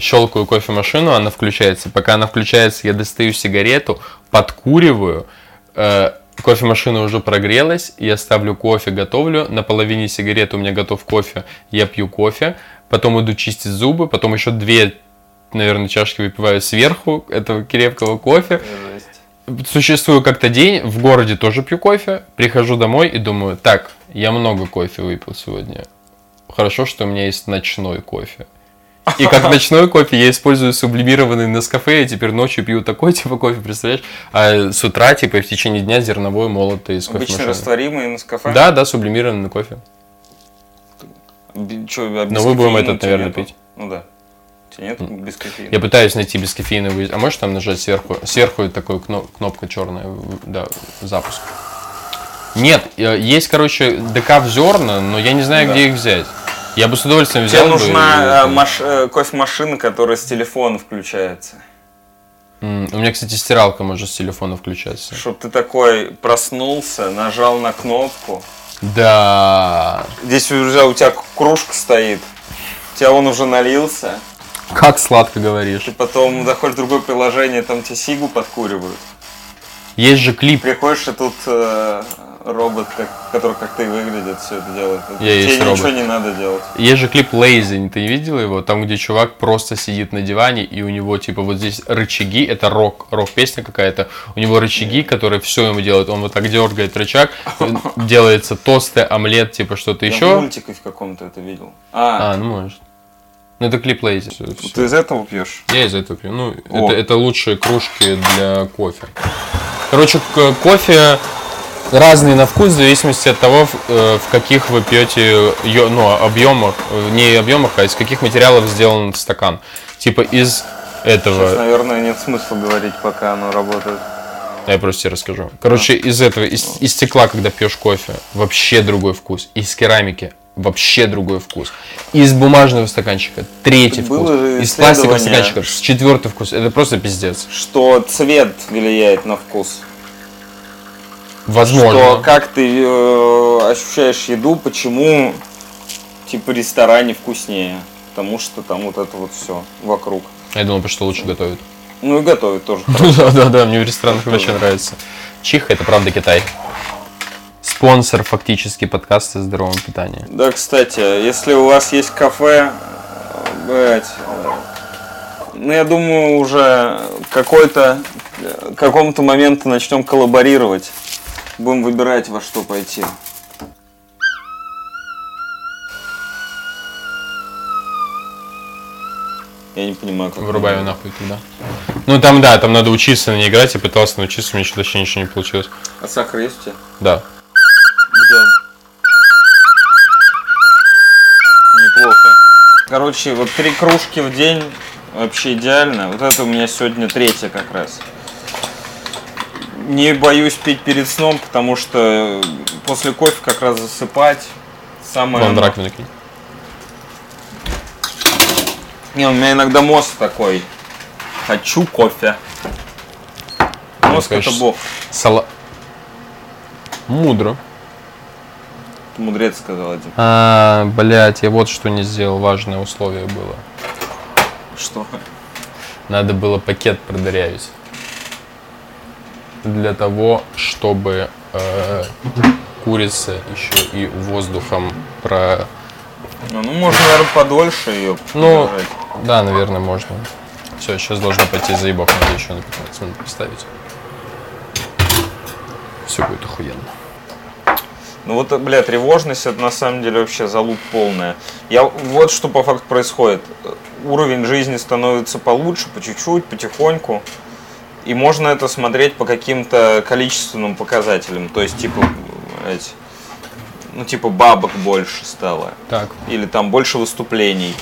щелкаю кофемашину, она включается. Пока она включается, я достаю сигарету, подкуриваю, э, кофемашина уже прогрелась, я ставлю кофе, готовлю, на половине сигареты у меня готов кофе, я пью кофе, потом иду чистить зубы, потом еще две, наверное, чашки выпиваю сверху этого крепкого кофе, существую как-то день, в городе тоже пью кофе, прихожу домой и думаю, так, я много кофе выпил сегодня. Хорошо, что у меня есть ночной кофе. И как ночной кофе я использую сублимированный Нескафе, и теперь ночью пью такой типа кофе, представляешь? А с утра, типа, в течение дня зерновой молотый из Обычно кофемашины. растворимый на кафе. Да, да, сублимированный кофе. Че, а без Но мы будем кофеина этот, наверное, нету? пить. Ну да. У тебя нет без кофеина? Я пытаюсь найти бескофеиновый. А можешь там нажать сверху? Сверху такой кно- кнопка черная, да, запуск. Нет, э, есть, короче, ДК в зерна, но я не знаю, Да. где их взять. Я бы с удовольствием Тебе взял бы нужна и- э, маш- э, кофемашина, которая с телефона включается. У меня, кстати, стиралка может с телефона включаться. Чтоб ты такой проснулся, нажал на кнопку. Да. Здесь уже у тебя кружка стоит. У тебя он уже налился. Как сладко говоришь. Ты потом заходишь в другое приложение, там тебе сигу подкуривают. Есть же клип. Приходишь, и тут э, робот, как- который как ты выглядит, все это делает. Я Тебе ничего робот. не надо делать. Есть же клип Lazy, ты не видел его? Там, где чувак просто сидит на диване, и у него, типа, вот здесь рычаги, это рок, рок-песня какая-то, у него рычаги, которые все ему делают, он вот так дергает рычаг, делается тосты, омлет, типа, что-то Я в еще. мультике в каком-то это видел. А, А, ну может. Ну это клип Lazy. всё, всё. ты из этого пьешь? Я из этого пью. Ну, О. это, это лучшие кружки для кофе. Короче, кофе разный на вкус в зависимости от того, в, э, в каких вы пьете ну, объемах, э, не объемах, а из каких материалов сделан стакан. Типа из этого. Сейчас, наверное, нет смысла говорить, пока оно работает. Я просто тебе расскажу. Короче, из этого, из, из стекла, когда пьешь кофе, вообще другой вкус. Из керамики вообще другой вкус. Из бумажного стаканчика третий вкус. было же Из пластикового стаканчика четвертый вкус. Это просто пиздец. Что цвет влияет на вкус. Возможно. Что как ты э, ощущаешь еду, почему типа ресторане вкуснее. Потому что там вот это вот все вокруг. Я думал, потому что лучше готовят. Ну и готовить тоже. Да, да, да, мне в ресторанах вообще нравится. Чиха это правда Китай. Спонсор фактически подкаста о здоровом питании. Да, кстати, если у вас есть кафе, блядь, э, ну я думаю уже какой-то какому-то моменту начнем коллаборировать. Будем выбирать во что пойти. Я не понимаю, как. Вырубаю это- нахуй туда. Ну там да, там надо учиться на ней играть. Я пытался научиться, у меня что-то вообще ничего не получилось. А сахар есть у тебя? Да. Где он? Неплохо. Короче, вот три кружки в день вообще идеально. Вот это у меня сегодня третья как раз. Не боюсь пить перед сном, потому что после кофе как раз засыпать самое... Вон в оно. раковину кинь. Не, у меня иногда мозг такой. Хочу кофе. Мозг это скажешь, бог. Сала... Мудро. Мудрец сказал один. А, блять, я вот что не сделал, важное условие было. Что? Надо было пакет продырявить. Для того, чтобы э, курица еще и воздухом про... Ну, ну, можно, наверное, подольше ее Ну, да, наверное, можно. Все, сейчас должно пойти заебок, надо еще на 15 минут поставить. Все будет охуенно. Ну вот, бля, тревожность это на самом деле вообще залуп полная. Я вот что по факту происходит. Уровень жизни становится получше, по чуть-чуть, потихоньку. И можно это смотреть по каким-то количественным показателям. То есть, типа, эти, ну, типа, бабок больше стало. Так. Или там больше выступлений.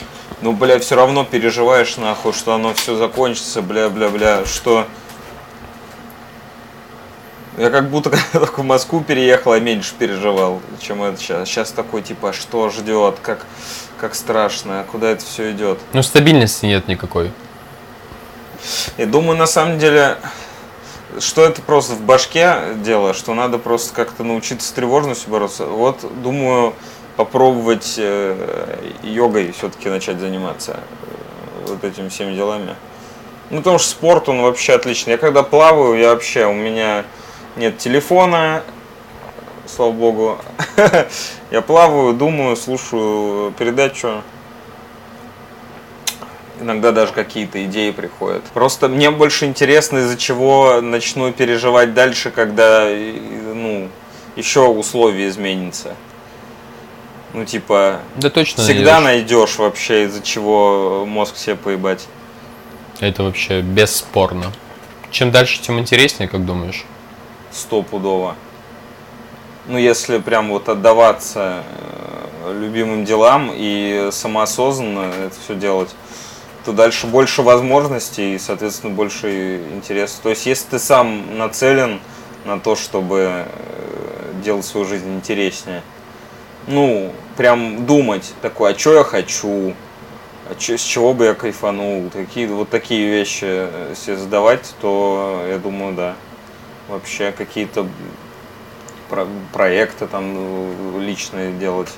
Ну, бля, все равно переживаешь, нахуй, что оно все закончится, бля-бля-бля, что... Я как будто когда только в Москву переехал, я меньше переживал, чем это сейчас. Сейчас такой, типа, что ждет, как, как страшно, куда это все идет. Ну, стабильности нет никакой. Я думаю, на самом деле, что это просто в башке дело, что надо просто как-то научиться с тревожностью бороться. Вот, думаю, попробовать э, йогой все-таки начать заниматься э, вот этими всеми делами. Ну, потому что спорт, он вообще отличный. Я когда плаваю, я вообще, у меня нет телефона, слава богу. я плаваю, думаю, слушаю передачу. Иногда даже какие-то идеи приходят. Просто мне больше интересно, из-за чего начну переживать дальше, когда ну, еще условия изменятся. Ну, типа, Да точно всегда найдешь. найдешь вообще, из-за чего мозг себе поебать. Это вообще бесспорно. Чем дальше, тем интереснее, как думаешь? стопудово. Ну, если прям вот отдаваться э, любимым делам и самоосознанно это все делать, то дальше больше возможностей и, соответственно, больше интереса. То есть, если ты сам нацелен на то, чтобы э, делать свою жизнь интереснее, ну, прям думать такой, а что я хочу, а чё, с чего бы я кайфанул, такие, вот такие вещи э, себе задавать, то я думаю, да вообще какие-то про проекты там ну, личные делать.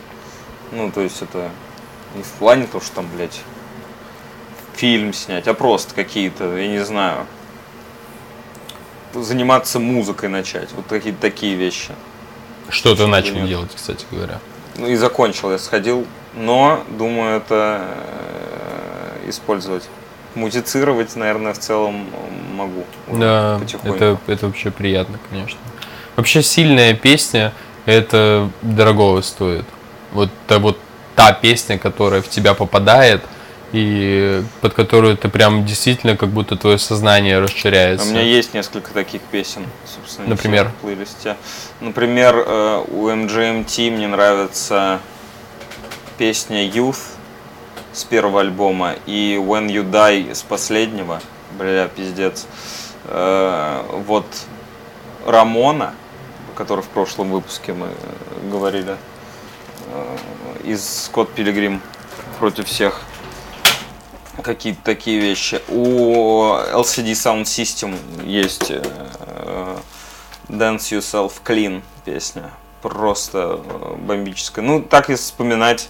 Ну, то есть это не в плане того, что там, блядь, фильм снять, а просто какие-то, я не знаю, заниматься музыкой начать. Вот какие-то такие вещи. Что ты начал нет. делать, кстати говоря? Ну и закончил, я сходил, но думаю это э, использовать. Музицировать, наверное, в целом могу. Да, это, это вообще приятно, конечно. Вообще сильная песня, это дорогого стоит. Вот, вот та песня, которая в тебя попадает, и под которую ты прям действительно как будто твое сознание У расширяется. меня есть несколько таких песен, собственно, Например? в плейлисте. Например, э, у MGMT мне нравится песня Youth с первого альбома и When You Die с последнего. Бля, пиздец. Э, Вот Рамона, о которой в прошлом выпуске мы э, говорили, из Скотт Пилигрим против всех какие-то такие вещи. У LCD Sound System есть э, Dance Yourself Clean песня. Просто э, бомбическая. Ну, так и вспоминать,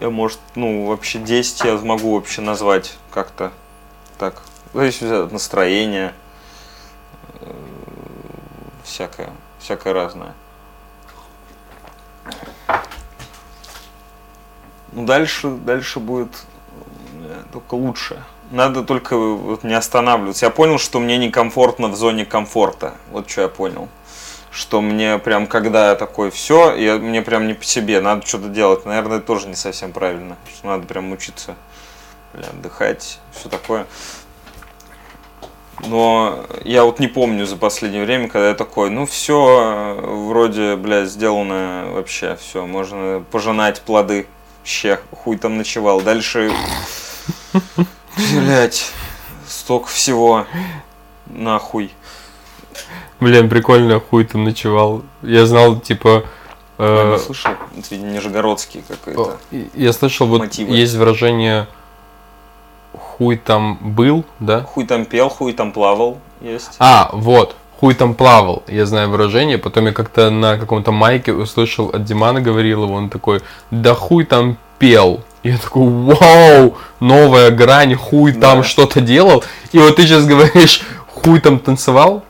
я, может, ну, вообще 10 я могу вообще назвать как-то так. Зависит от настроения. э, Всякое, всякое разное. Ну, дальше, дальше будет только лучше. Надо только вот не останавливаться. Я понял, что мне некомфортно в зоне комфорта. Вот что я понял. Что мне прям, когда я такой, все, я, мне прям не по себе, надо что-то делать. Наверное, это тоже не совсем правильно. Что надо прям учиться, бля, отдыхать, все такое. Но я вот не помню за последнее время, когда я такой, ну все, вроде, бля, сделано вообще, все, можно пожинать плоды. Вообще, хуй там ночевал. Дальше, блять, столько всего, нахуй. Блин, прикольно, хуй там ночевал. Я знал, типа... э, Я не слышал, это, какой-то. и- я слышал, вот мотивы. есть выражение хуй там был, да? Хуй там пел, хуй там плавал, есть. А, вот, хуй там плавал, я знаю выражение. Потом я как-то на каком-то майке услышал от Димана Гаврилова, он такой, да хуй там пел. Я такой, вау, новая грань, хуй там Да. что-то делал. И вот ты сейчас говоришь, хуй там танцевал,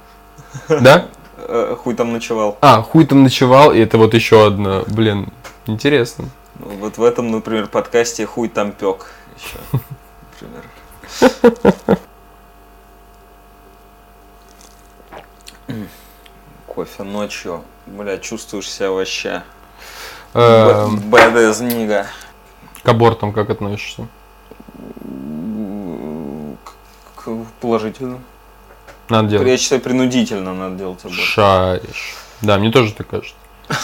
да? Э, Хуй там ночевал. А, хуй там ночевал, и это вот еще одно, блин, интересно. Ну, Вот в этом, например, подкасте хуй там пек еще. Например. Кофе ночью, бля, чувствуешь себя вообще Эм, as nigga. К абортам как относишься? К- к- Положительно. Надо делать. Я считаю, принудительно надо делать аборт. Шаришь. Да, мне тоже так кажется.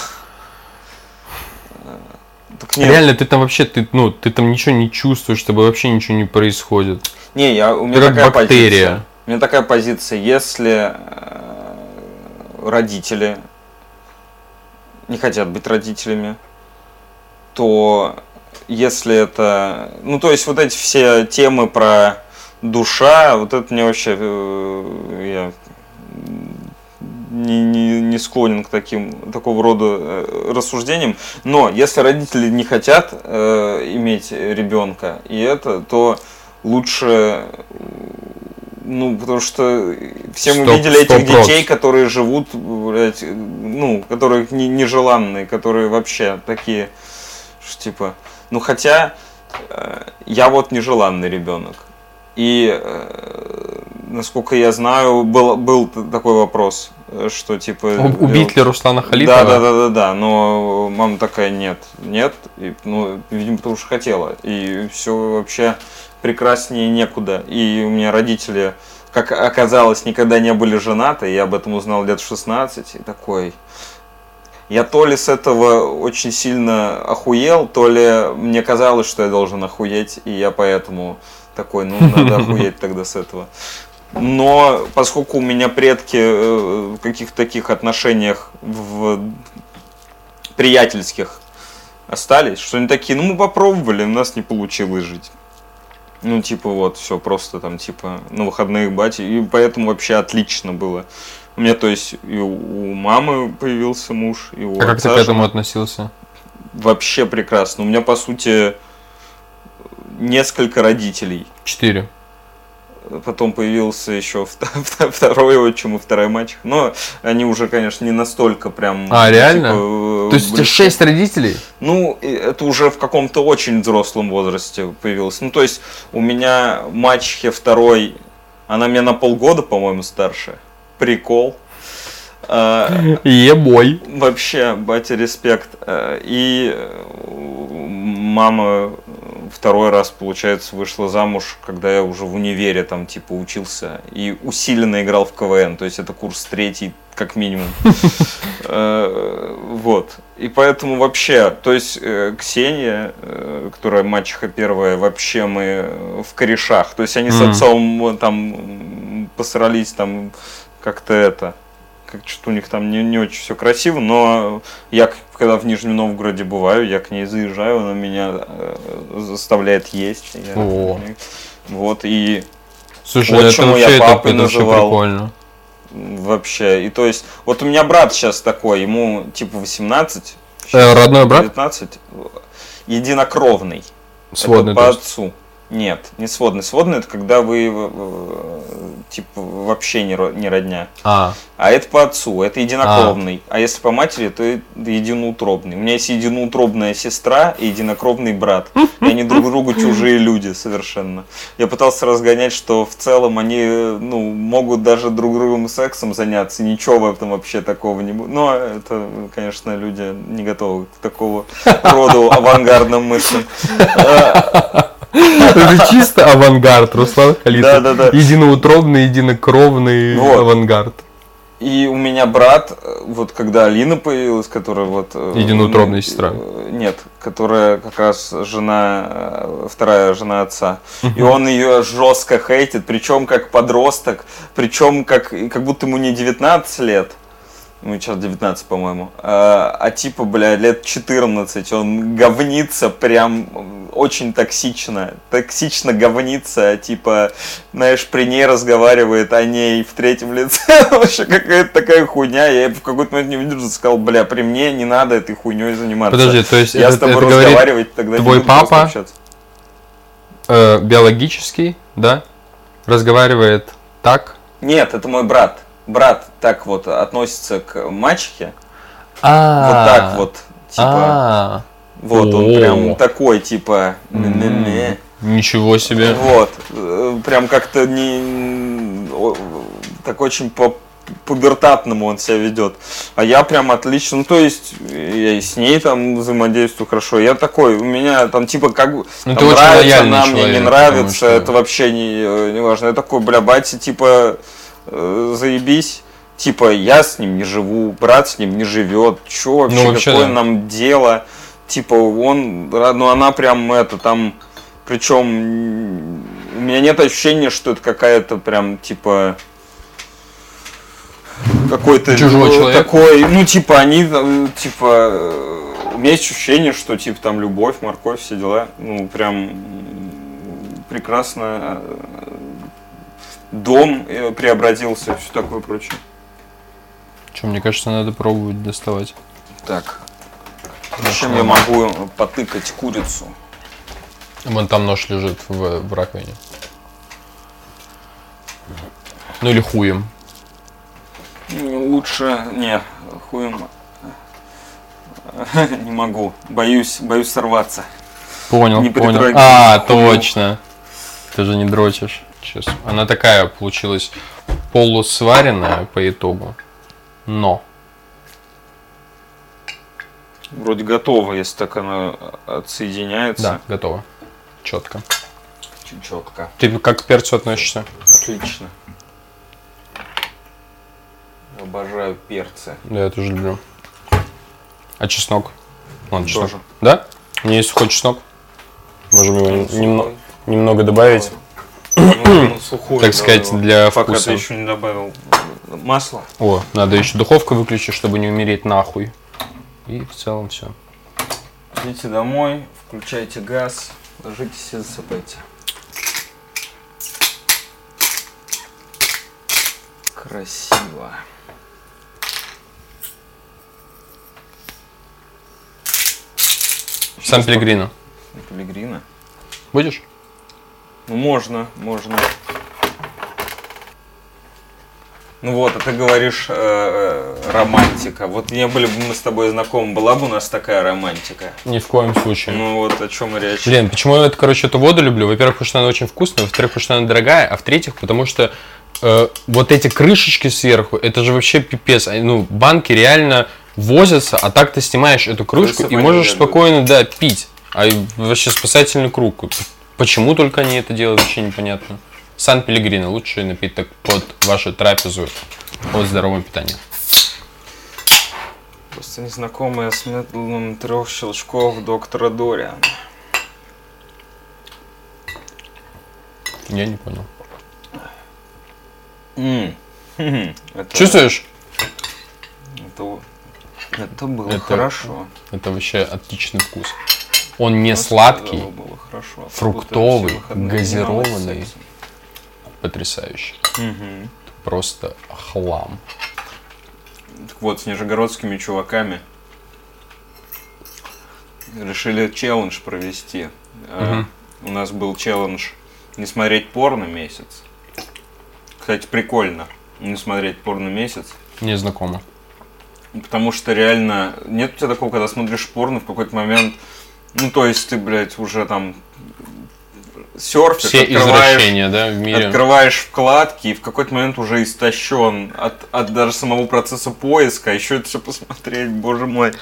Так нет, Реально, ты там вообще, ты, ну, ты там ничего не чувствуешь, с тобой вообще ничего не происходит. Не, я, у меня Ты такая бактерия. позиция. У меня такая позиция, если э, родители не хотят быть родителями, то если это... Ну, то есть вот эти все темы про душа, вот это мне вообще... э, я не, не, не склонен к таким, такого рода э, рассуждениям. Но если родители не хотят э, иметь ребенка и это, то лучше ну, потому что все мы Сто- видели сто этих детей, которые живут, блядь, ну, которые не, нежеланные, которые вообще такие, что типа, ну хотя э, я вот нежеланный ребенок. И э, насколько я знаю, был, был такой вопрос, э, что типа... У- Убить ли Руслана Да, Халифова? да, да, да, да, но мама такая нет, нет, и, ну, видимо, потому что хотела, и все вообще прекраснее некуда, и у меня родители, как оказалось, никогда не были женаты, я об этом узнал лет в 16, и такой, я то ли с этого очень сильно охуел, то ли мне казалось, что я должен охуеть, и я поэтому такой, ну, надо охуеть тогда с этого. Но поскольку у меня предки э, в каких-то таких отношениях в приятельских остались, что они такие, ну мы попробовали, у нас не получилось жить. Ну, типа, вот, все просто там, типа, на выходных бати. И поэтому вообще отлично было. У меня, то есть, и у мамы появился муж, и у А как ты отца к этому относился? Вообще прекрасно. У меня, по сути, несколько родителей. Четыре. Потом появился еще второй отчим и вторая мачеха. Но они уже, конечно, не настолько прям... А, реально? типа, То есть у тебя шесть родителей? Ну, это уже в каком-то очень взрослом возрасте появилось. Ну, то есть у меня мачехе второй, она меня на полгода, по-моему, старше. Прикол. А, Ебой. Вообще, батя, респект. Э, И э, мама второй раз, получается, вышла замуж, когда я уже в универе там, типа, учился и усиленно играл в КВН. То есть это курс третий, как минимум. Э, Вот. И поэтому вообще, то есть э, Ксения, э, которая мачеха первая, вообще мы в корешах. То есть они с отцом там посрались там как-то это как что-то у них там не, не очень все красиво, но я, когда в Нижнем Новгороде бываю, я к ней заезжаю, она меня э, заставляет есть. Я- О. Вот, и Слушай, Вот это вообще, я папой это называл. прикольно. вообще, и то есть, вот у меня брат сейчас такой, ему типа 18, Э, родной брат? 19, единокровный. Сводный, это то по отцу. Нет, не сводный. Сводный это когда вы э, типа вообще не, ро- не родня. А, А это по отцу, это единокровный. А, если по матери, то единоутробный. У меня есть единоутробная сестра и единокровный брат. И они друг другу чужие люди совершенно. Я пытался разгонять, что в целом они ну, могут даже друг другом сексом заняться. Ничего в этом вообще такого не будет. Но это, конечно, люди не готовы к такого роду авангардным мыслям. это чисто авангард, Руслан Халитов. Да-да-да. Единоутробный, единокровный Вот. авангард. И у меня брат, вот когда Алина появилась, которая вот... э, Единоутробная ну, сестра. э, Нет, которая как раз жена, э, вторая жена отца. И он ее жестко хейтит, причем как подросток, причем как, как будто ему не 19 лет. Ну, сейчас 19, по-моему. А, а типа, бля, лет 14. Он говнится прям очень токсично. Токсично говнится, типа, знаешь, при ней разговаривает о ней в третьем лице. Вообще какая-то такая хуйня. Я в какой-то момент не выдержал, сказал, бля, при мне не надо этой хуйней заниматься. Подожди, то есть Я это, с тобой это разговаривать тогда не твой буду просто папа? общаться. э, биологический, да, разговаривает так. Нет, это мой брат. Брат так вот относится к мачехе. А, Вот так вот. Типа, А, вот он прям такой, типа, «Не-не-не». ничего себе. Вот. Э, Прям как-то не... Так очень по пубертатному он себя ведет. А я прям отлично, ну то есть я и с ней там взаимодействую хорошо. Я такой, у меня там типа как Ну, там нравится она, мне не человек, нравится, потому что- это вообще не, э, не важно. Я такой, бля, батя, типа, э, заебись. Типа, я с ним не живу, брат с ним не живет. Че вообще, Ну, вообще, какое да. нам дело? Типа, он, ну она прям это там, причем у меня нет ощущения, что это какая-то прям, типа, какой-то Чужой ну, человек. такой, ну типа они, э, типа, э, у меня есть ощущение, что типа там любовь, морковь, все дела, ну прям прекрасно дом э, преобразился, все такое прочее. Что, мне кажется, надо пробовать доставать. Так, чем я могу потыкать курицу? Вон там нож лежит в, в раковине. Ну или хуем. Ну, Лучше, не, хуем, не могу, боюсь, боюсь сорваться. Понял, Не понял. А, точно. Ты же не дрочишь. Сейчас. Она такая получилась полусваренная по итогу. Но. Вроде готово, если так она отсоединяется. Да, готово. Четко. Четко. Ты как к перцу относишься? Отлично. Обожаю перцы. Да, я тоже люблю. А чеснок? Ладно, чеснок. Тоже. Да? У меня есть сухой чеснок. Можем его Ну, немного, немного добавить. Ну, Так сказать, для Пока вкуса. ты еще не добавил масла. О, надо еще духовку выключить, чтобы не умереть нахуй. И в целом все. Идите домой, включайте газ, ложитесь и засыпайте. Красиво. Сан Пелегрино. Пелегрина. Будешь? Ну, можно, можно. Ну вот, а ты говоришь э, э, романтика. Вот не были бы мы с тобой знакомы, была бы у нас такая романтика. Ни в коем случае. Ну вот о чем речь. Блин, почему я, это, короче, эту воду люблю? Во-первых, потому что она очень вкусная, во-вторых, потому что она дорогая, а в-третьих, потому что э, вот эти крышечки сверху, это же вообще пипец. Ну, банки реально возятся, а так ты снимаешь эту крышку Крысы и можешь спокойно, да, пить. А вообще спасательный круг. Почему только они это делают, вообще непонятно. Сан Пелегрино, лучший напиток под вашу трапезу от здорового питания. Просто незнакомая с методом трех щелчков доктора Дориана. Я не понял. Это, Чувствуешь? Это, это было Это- хорошо. Это вообще отличный вкус. Он не Просто сладкий, хорошо. фруктовый, Все выходные газированный. потрясающий. Мгм. Просто хлам. Так вот, с нижегородскими чуваками решили челлендж провести. Э, У нас был челлендж не смотреть порно месяц. Кстати, прикольно не смотреть порно месяц. Не знакомо. Потому что реально нет у тебя такого, когда смотришь порно в какой-то момент, ну то есть ты, блядь, уже там серфишь, Все открываешь, да, в мире. открываешь вкладки и в какой-то момент уже истощен от, от даже самого процесса поиска, а еще это все посмотреть, боже мой.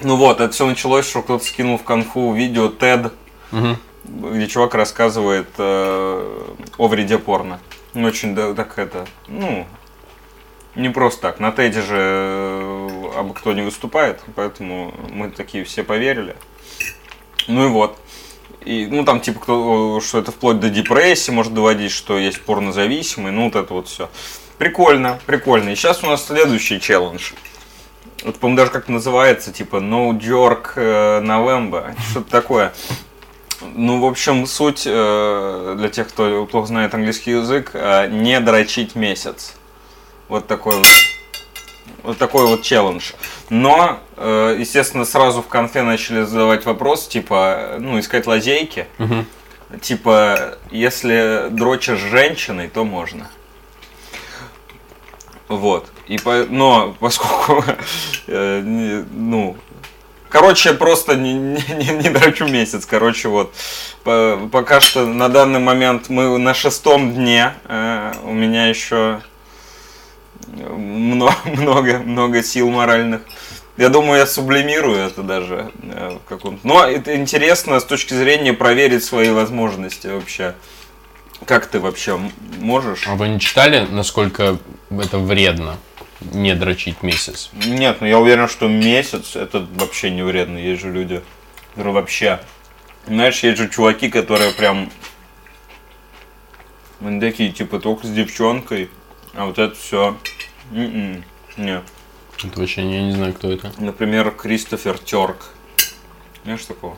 Ну вот, это все началось, что кто-то скинул в конфу видео TED, Мгм. где чувак рассказывает э, о вреде порно. Ну, Очень да, так это, ну, не просто так. На Теде же э, абы кто не выступает, поэтому мы такие все поверили. Ну и вот. И, ну, там, типа, кто, что это вплоть до депрессии может доводить, что есть порнозависимый, ну, вот это вот все. Прикольно, прикольно. И сейчас у нас следующий челлендж. Вот, по-моему, даже как называется, типа, No Jerk э, November, что-то такое. Ну, в общем, суть э, для тех, кто плохо знает английский язык, не дрочить месяц. Вот такой вот. Вот такой вот челлендж. Но, э, естественно, сразу в конфе начали задавать вопрос, типа, ну, искать лазейки. Мгм. Типа, если дрочишь женщиной, то можно. Вот. И по, но поскольку, э, не- ну, короче, просто не, не, не- не дрочу месяц. Короче, вот. По- пока что на данный момент мы на шестом дне. э, у меня еще много, много, много сил моральных. Я думаю, я сублимирую это даже э, в каком-то. Но это интересно с точки зрения проверить свои возможности вообще. Как ты вообще можешь? А вы не читали, насколько это вредно не дрочить месяц? Нет, ну я уверен, что месяц это вообще не вредно. Есть же люди, которые вообще... Знаешь, есть же чуваки, которые прям... Они такие, типа, только с девчонкой, а вот это все... Нет. Это вообще я не знаю, кто это. Например, Кристофер Терк. Знаешь такого?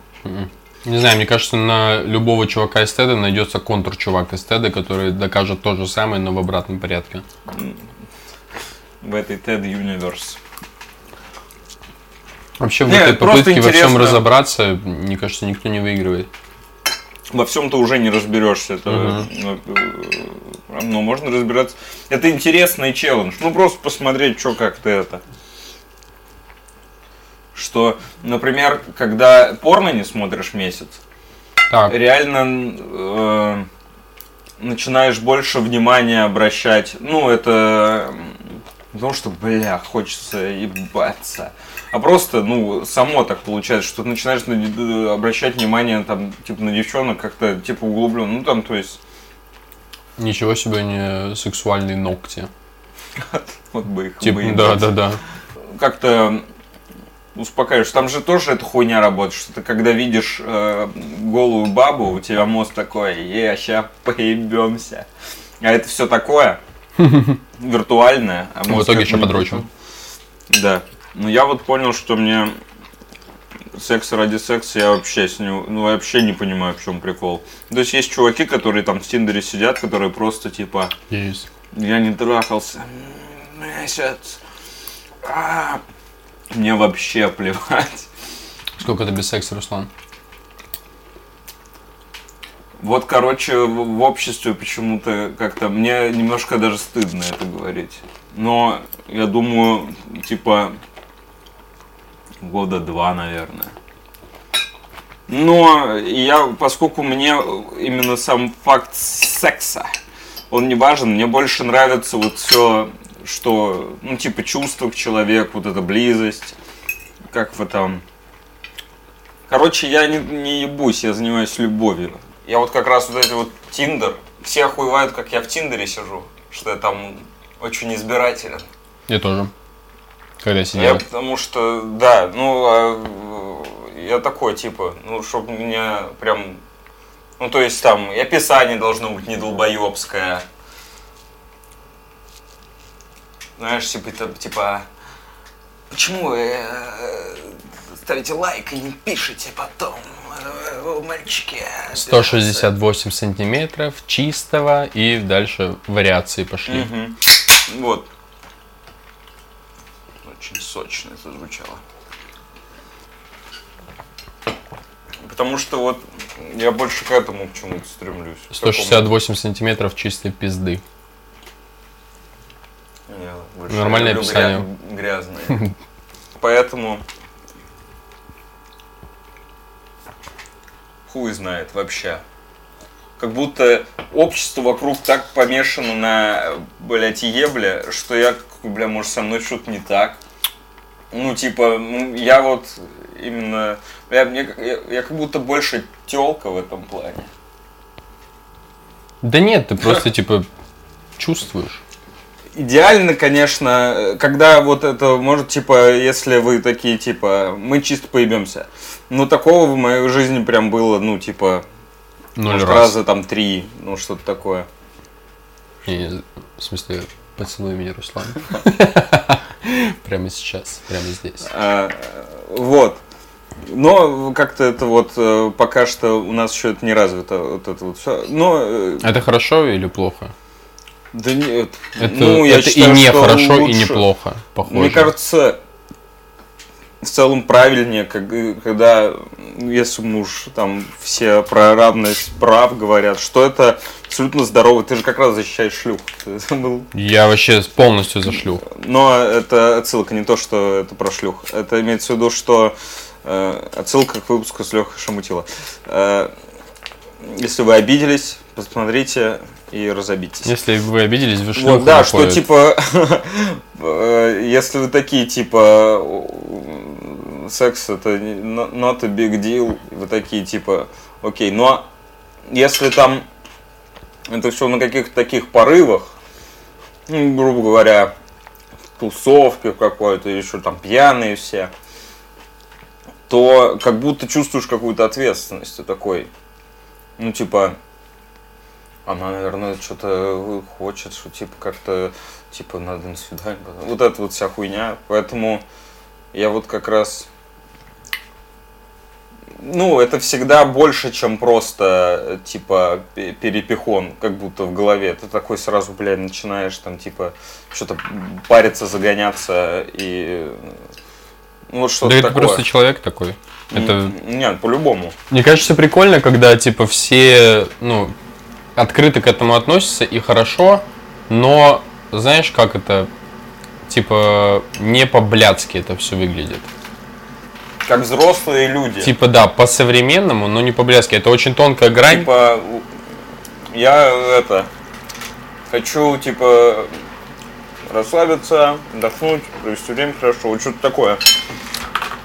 Не знаю, мне кажется, на любого чувака из Теда найдется контур-чувак из Теда, который докажет то же самое, но в обратном порядке. В этой TED Universe. Вообще в Не, этой попытке во всем разобраться, мне кажется, никто не выигрывает. Во всем ты уже не разберешься. Это, ну, э, ну, можно разбираться. Это интересный челлендж. Ну, просто посмотреть, что как ты это. Что, например, когда порно не смотришь месяц, Так, реально э, начинаешь больше внимания обращать. Ну, это потому что, бля, хочется ебаться. А просто, ну, само так получается, что ты начинаешь на- э, обращать внимание там, типа, на девчонок как-то, типа, углубленно. Ну, там, то есть, ничего себе не сексуальные ногти. вот бы их Типа, да, да, да. Как-то успокаиваешь. Там же тоже эта хуйня работает, что ты когда видишь э, голую бабу, у тебя мозг такой, е, ща поебемся. А это все такое виртуальное. А В итоге еще подрочим. Да. Ну я вот понял, что мне секс ради секса я вообще с ним, ну вообще не понимаю, в чем прикол. То есть есть чуваки, которые там в Тиндере сидят, которые просто типа Есть. я не трахался месяц. А, Мне вообще плевать. Сколько это без секса, Руслан? Вот, короче, в, в обществе почему-то как-то мне немножко даже стыдно это говорить. Но я думаю, типа года два, наверное. Но я, поскольку мне именно сам факт секса, он не важен, мне больше нравится вот все, что, ну, типа чувство к человеку, вот эта близость, как в этом... Короче, я не, не ебусь, я занимаюсь любовью. Я вот как раз вот эти вот Тиндер, все охуевают, как я в Тиндере сижу, что я там очень избирателен. Я тоже. Когда Я сидел. потому что, да, ну, а, я такой, типа, ну, чтобы меня прям, ну, то есть там, и описание должно быть не долбоебское. Знаешь, типа, это, типа, почему вы э, ставите лайк и не пишете потом, э, мальчики? 168 сантиметров чистого и дальше вариации пошли. Мгм. Вот. Очень сочно это звучало. Потому что вот я больше к этому к чему-то стремлюсь. К такому. 168 сантиметров чистой пизды. Я Нормальное люблю описание. гря- Грязные. Поэтому хуй знает вообще. Как будто общество вокруг так помешано на, блядь, ебле, что я, бля, может со мной что-то не так. Ну, типа, я вот именно, бля, мне, я, я как будто больше телка в этом плане. Да нет, ты просто типа чувствуешь. Идеально, конечно, когда вот это, может, типа, если вы такие, типа, мы чисто поебемся. Ну, такого в моей жизни прям было, ну, типа, Ноль может, раз. раза там три, ну, что-то такое. Не, в смысле, поцелуй меня, Руслан. Прямо сейчас, прямо здесь. А, вот. Но как-то это вот э, пока что у нас еще это не развито, вот это вот все. Но, э, Это хорошо или плохо? да нет, Это, ну, я это считаю, и не хорошо, и лучше. не плохо, похоже. Мне кажется, в целом правильнее, как- когда, если муж там все про равность прав говорят, что это абсолютно здорово. Ты же как раз защищаешь шлюх. Я вообще полностью зашлю. Но это отсылка не то, что это про шлюх. Это имеется в виду, что э, отсылка к выпуску с Лехой Шамутила. Э, если вы обиделись, посмотрите и разобитесь. Если вы обиделись, вы шлюха Вот, да, что типа, если вы такие типа, секс это not a big deal, вы такие типа, окей, но если там это все на каких-то таких порывах, ну, грубо говоря, в тусовке какой-то, еще там пьяные все, то как будто чувствуешь какую-то ответственность, ты такой, ну типа, она, наверное, что-то хочет, что типа как-то, типа надо на свидание. Вот это вот вся хуйня. Поэтому я вот как раз... Ну, это всегда больше, чем просто, типа, пе- перепихон, как будто в голове. Ты такой сразу, блядь, начинаешь там, типа, что-то париться, загоняться и... Ну, вот что-то Да это такое. просто человек такой. Это, Нет, по-любому. мне кажется, прикольно, когда типа все, ну, открыто к этому относятся и хорошо, но знаешь, как это, типа, не по-блядски это все выглядит. Как взрослые люди. Типа, да, по-современному, но не по-блядски. Это очень тонкая грань. Типа, я это хочу, типа, расслабиться, отдохнуть, провести время хорошо, вот что-то такое.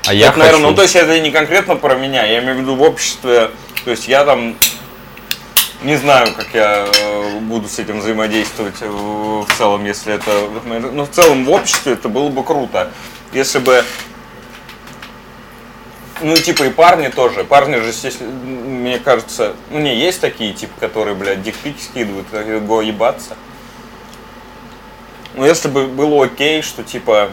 а я это, наверное, хочу. ну то есть это не конкретно про меня, я имею в виду в обществе, то есть я там не знаю, как я э, буду с этим взаимодействовать э, в целом, если это, ну в целом в обществе это было бы круто, если бы ну, и типа, и парни тоже. Парни же, естественно, мне кажется, ну, не, есть такие, типа, которые, блядь, дикпики скидывают, го ебаться. Ну, если бы было окей, что, типа,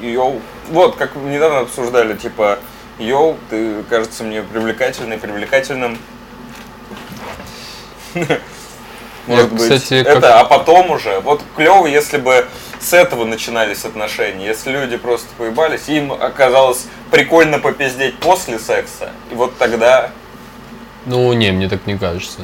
йоу, вот, как недавно обсуждали, типа, йоу, ты, кажется, мне привлекательный, привлекательным. Может быть, кстати, это, как- а потом уже, вот клево, если бы с этого начинались отношения, если люди просто поебались, им оказалось прикольно попиздеть после секса, и вот тогда, Ну, не, мне так не кажется.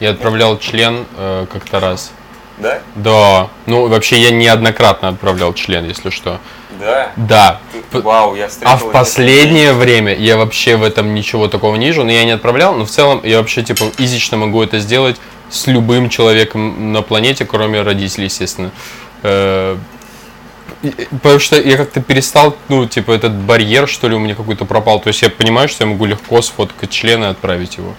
Я отправлял член э, как-то раз. да, Да. Ну, вообще, я неоднократно отправлял член, если что. Да, Да. П- вау, я встретил А в последнее время я вообще в этом ничего такого не вижу, но я не отправлял, но в целом я вообще типа изично могу это сделать с любым человеком на планете, кроме родителей, естественно. Э, Потому что я как-то перестал, ну, типа, этот барьер, что ли, у меня какой-то пропал. То есть я понимаю, что я могу легко сфоткать член и отправить его.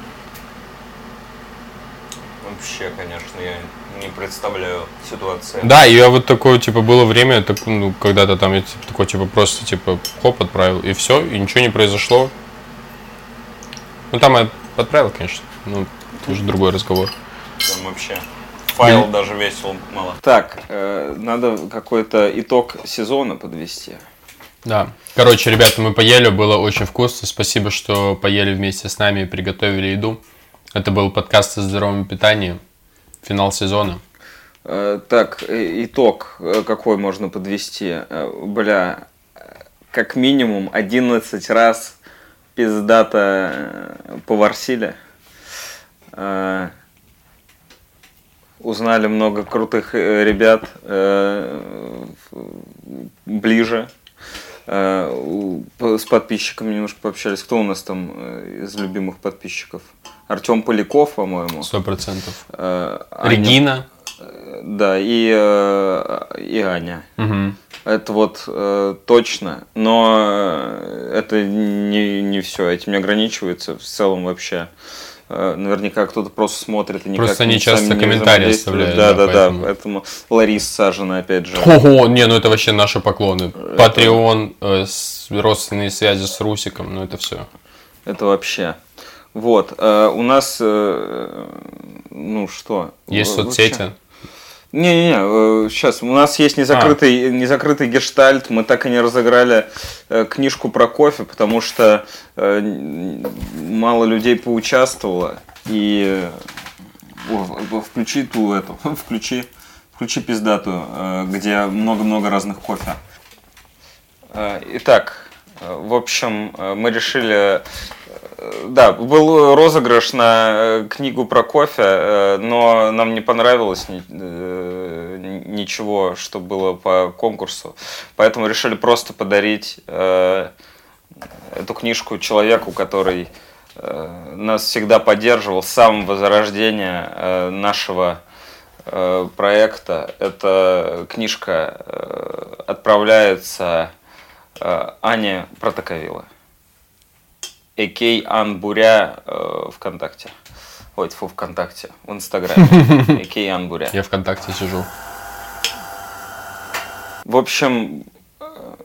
Вообще, конечно, я не представляю ситуацию. Да, и я вот такое, типа, было время, так, ну, когда-то там я типа, такой, типа, просто, типа, хоп, отправил, и все, и ничего не произошло. Ну, там я отправил, конечно, ну, это уже другой разговор. Там вообще файл даже весил мало. Так, э, надо какой-то итог сезона подвести. Да. Короче, ребята, мы поели, было очень вкусно. Спасибо, что поели вместе с нами и приготовили еду. Это был подкаст о здоровом питании. Финал сезона. Э, Так, э, итог э, какой можно подвести? Бля, как минимум 11 раз пиздато э, поварсили. Узнали много крутых ребят ближе. С подписчиками немножко пообщались. Кто у нас там из любимых подписчиков? Артем Поляков, по-моему. Сто процентов. Регина. Да, и, э, и Аня. Мгм. Это вот э, точно, но э, это не, не все, этим не ограничивается в целом вообще. Э, наверняка кто-то просто смотрит и никак Просто они часто комментарии оставляют, Да, да, да, да, поэтому. поэтому Ларис Сажина, опять же. Ого, не, ну это вообще наши поклоны. Патреон, э, родственные связи с Русиком, ну это все. Это вообще. Вот, э, у нас, э, ну что? Есть в- вообще- соцсети. Не-не-не, сейчас у нас есть незакрытый, А. незакрытый гештальт, мы так и не разыграли э, книжку про кофе, потому что э, мало людей поучаствовало, и э, о, включи ту эту, включи, включи пиздатую, э, где много-много разных кофе. Э, Итак, э, в общем, э, мы решили Э, Да, был розыгрыш на э, книгу про кофе, э, но нам не понравилось э, ничего, что было по конкурсу. Поэтому решили просто подарить эту книжку человеку, который нас всегда поддерживал с самого зарождения нашего проекта. Эта книжка отправляется Ане Протоковила. Экей Ан Буря э, ВКонтакте. Ой, фу, ВКонтакте, в Инстаграме. Экей Ан Буря. Я ВКонтакте сижу. В общем, э,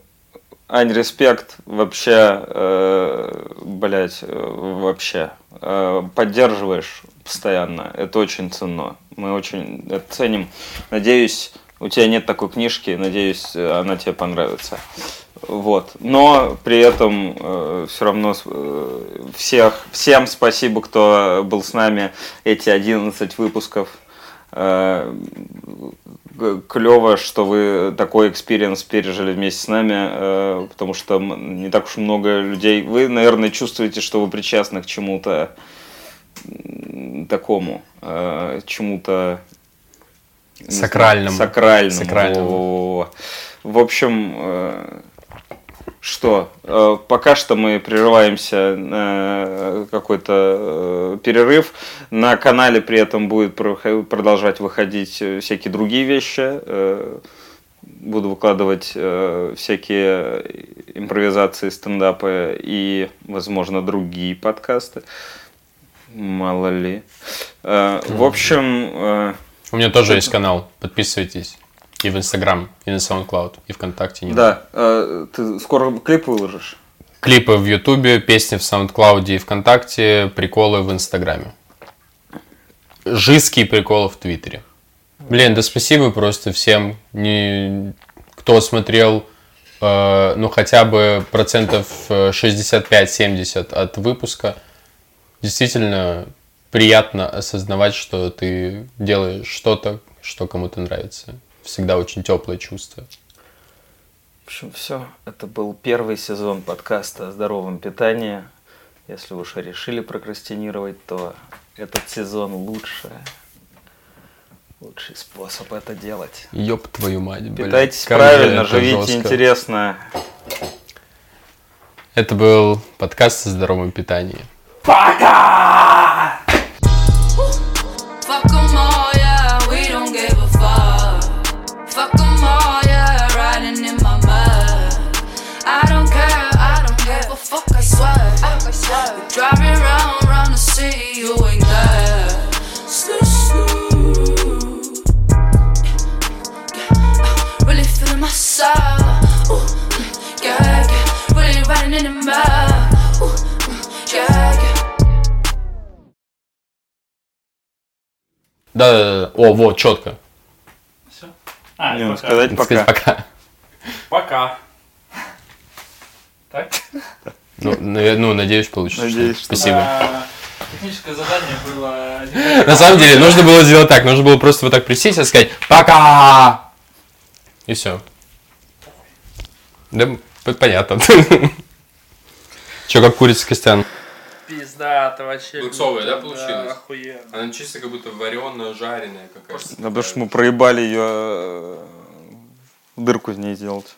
Ань, респект вообще, э, блять, э, вообще. Э, поддерживаешь постоянно, это очень ценно. Мы очень это ценим. Надеюсь, у тебя нет такой книжки, надеюсь, э, она тебе понравится. Вот. Но при этом все равно э, всех, всем спасибо, кто был с нами эти 11 выпусков. Э, клево, что вы такой experience пережили вместе с нами, э, потому что не так уж много людей. Вы, наверное, чувствуете, что вы причастны к чему-то такому, э, чему-то не знаю, Сакральному. Сакральному. Сакральному. В общем, э, что? Э, Пока что мы прерываемся на какой-то э, перерыв. На канале при этом будет продолжать выходить э, всякие другие вещи. Э, Буду выкладывать э, всякие импровизации, стендапы и, возможно, другие подкасты. Мало ли. Э, В общем, э, У меня тоже есть канал. Подписывайтесь. И в Инстаграм, и на SoundCloud, и ВКонтакте. не да, э, ты скоро клип выложишь? Клипы в Ютубе, песни в SoundCloud и ВКонтакте, приколы в Инстаграме. Жидкие приколы в Твиттере. Блин, да спасибо просто всем, не... кто смотрел, э, ну хотя бы процентов э, 65-70 от выпуска. Действительно приятно осознавать, что ты делаешь что-то, что кому-то нравится. Всегда очень теплое чувство. В общем, все. Это был первый сезон подкаста о здоровом питании. Если вы уж решили прокрастинировать, то этот сезон лучше. Лучший способ это делать. Ёб твою мать, блин. Питайтесь как правильно, живите жестко. интересно. Это был подкаст о здоровом питании. Fuck Fuck 'em all, yeah, riding in my mud. I don't care, I don't give a fuck, I swear. We driving round, round the city, you ain't there. Snoo, snoo. Uh, really feeling myself. Ooh, mm, yeah, yeah, really riding in the mud. Ooh, mm, yeah, yeah. Да, да, да. О, вот, четко. А, Не, ну, пока. сказать пока. Сказать пока. Пока. Так? Ну, ну, надеюсь, получится. Надеюсь, что- Спасибо. А, Техническое задание было... На самом деле, нужно было сделать так. Нужно было просто вот так присесть и сказать «Пока!» И все. Да, понятно. Че, как курица Костян? Пизда, это вообще... Луксовая, да, круто, получилась? охуенно. Она чисто как будто вареная, жареная какая-то. Да потому что мы проебали ее дырку в ней сделать.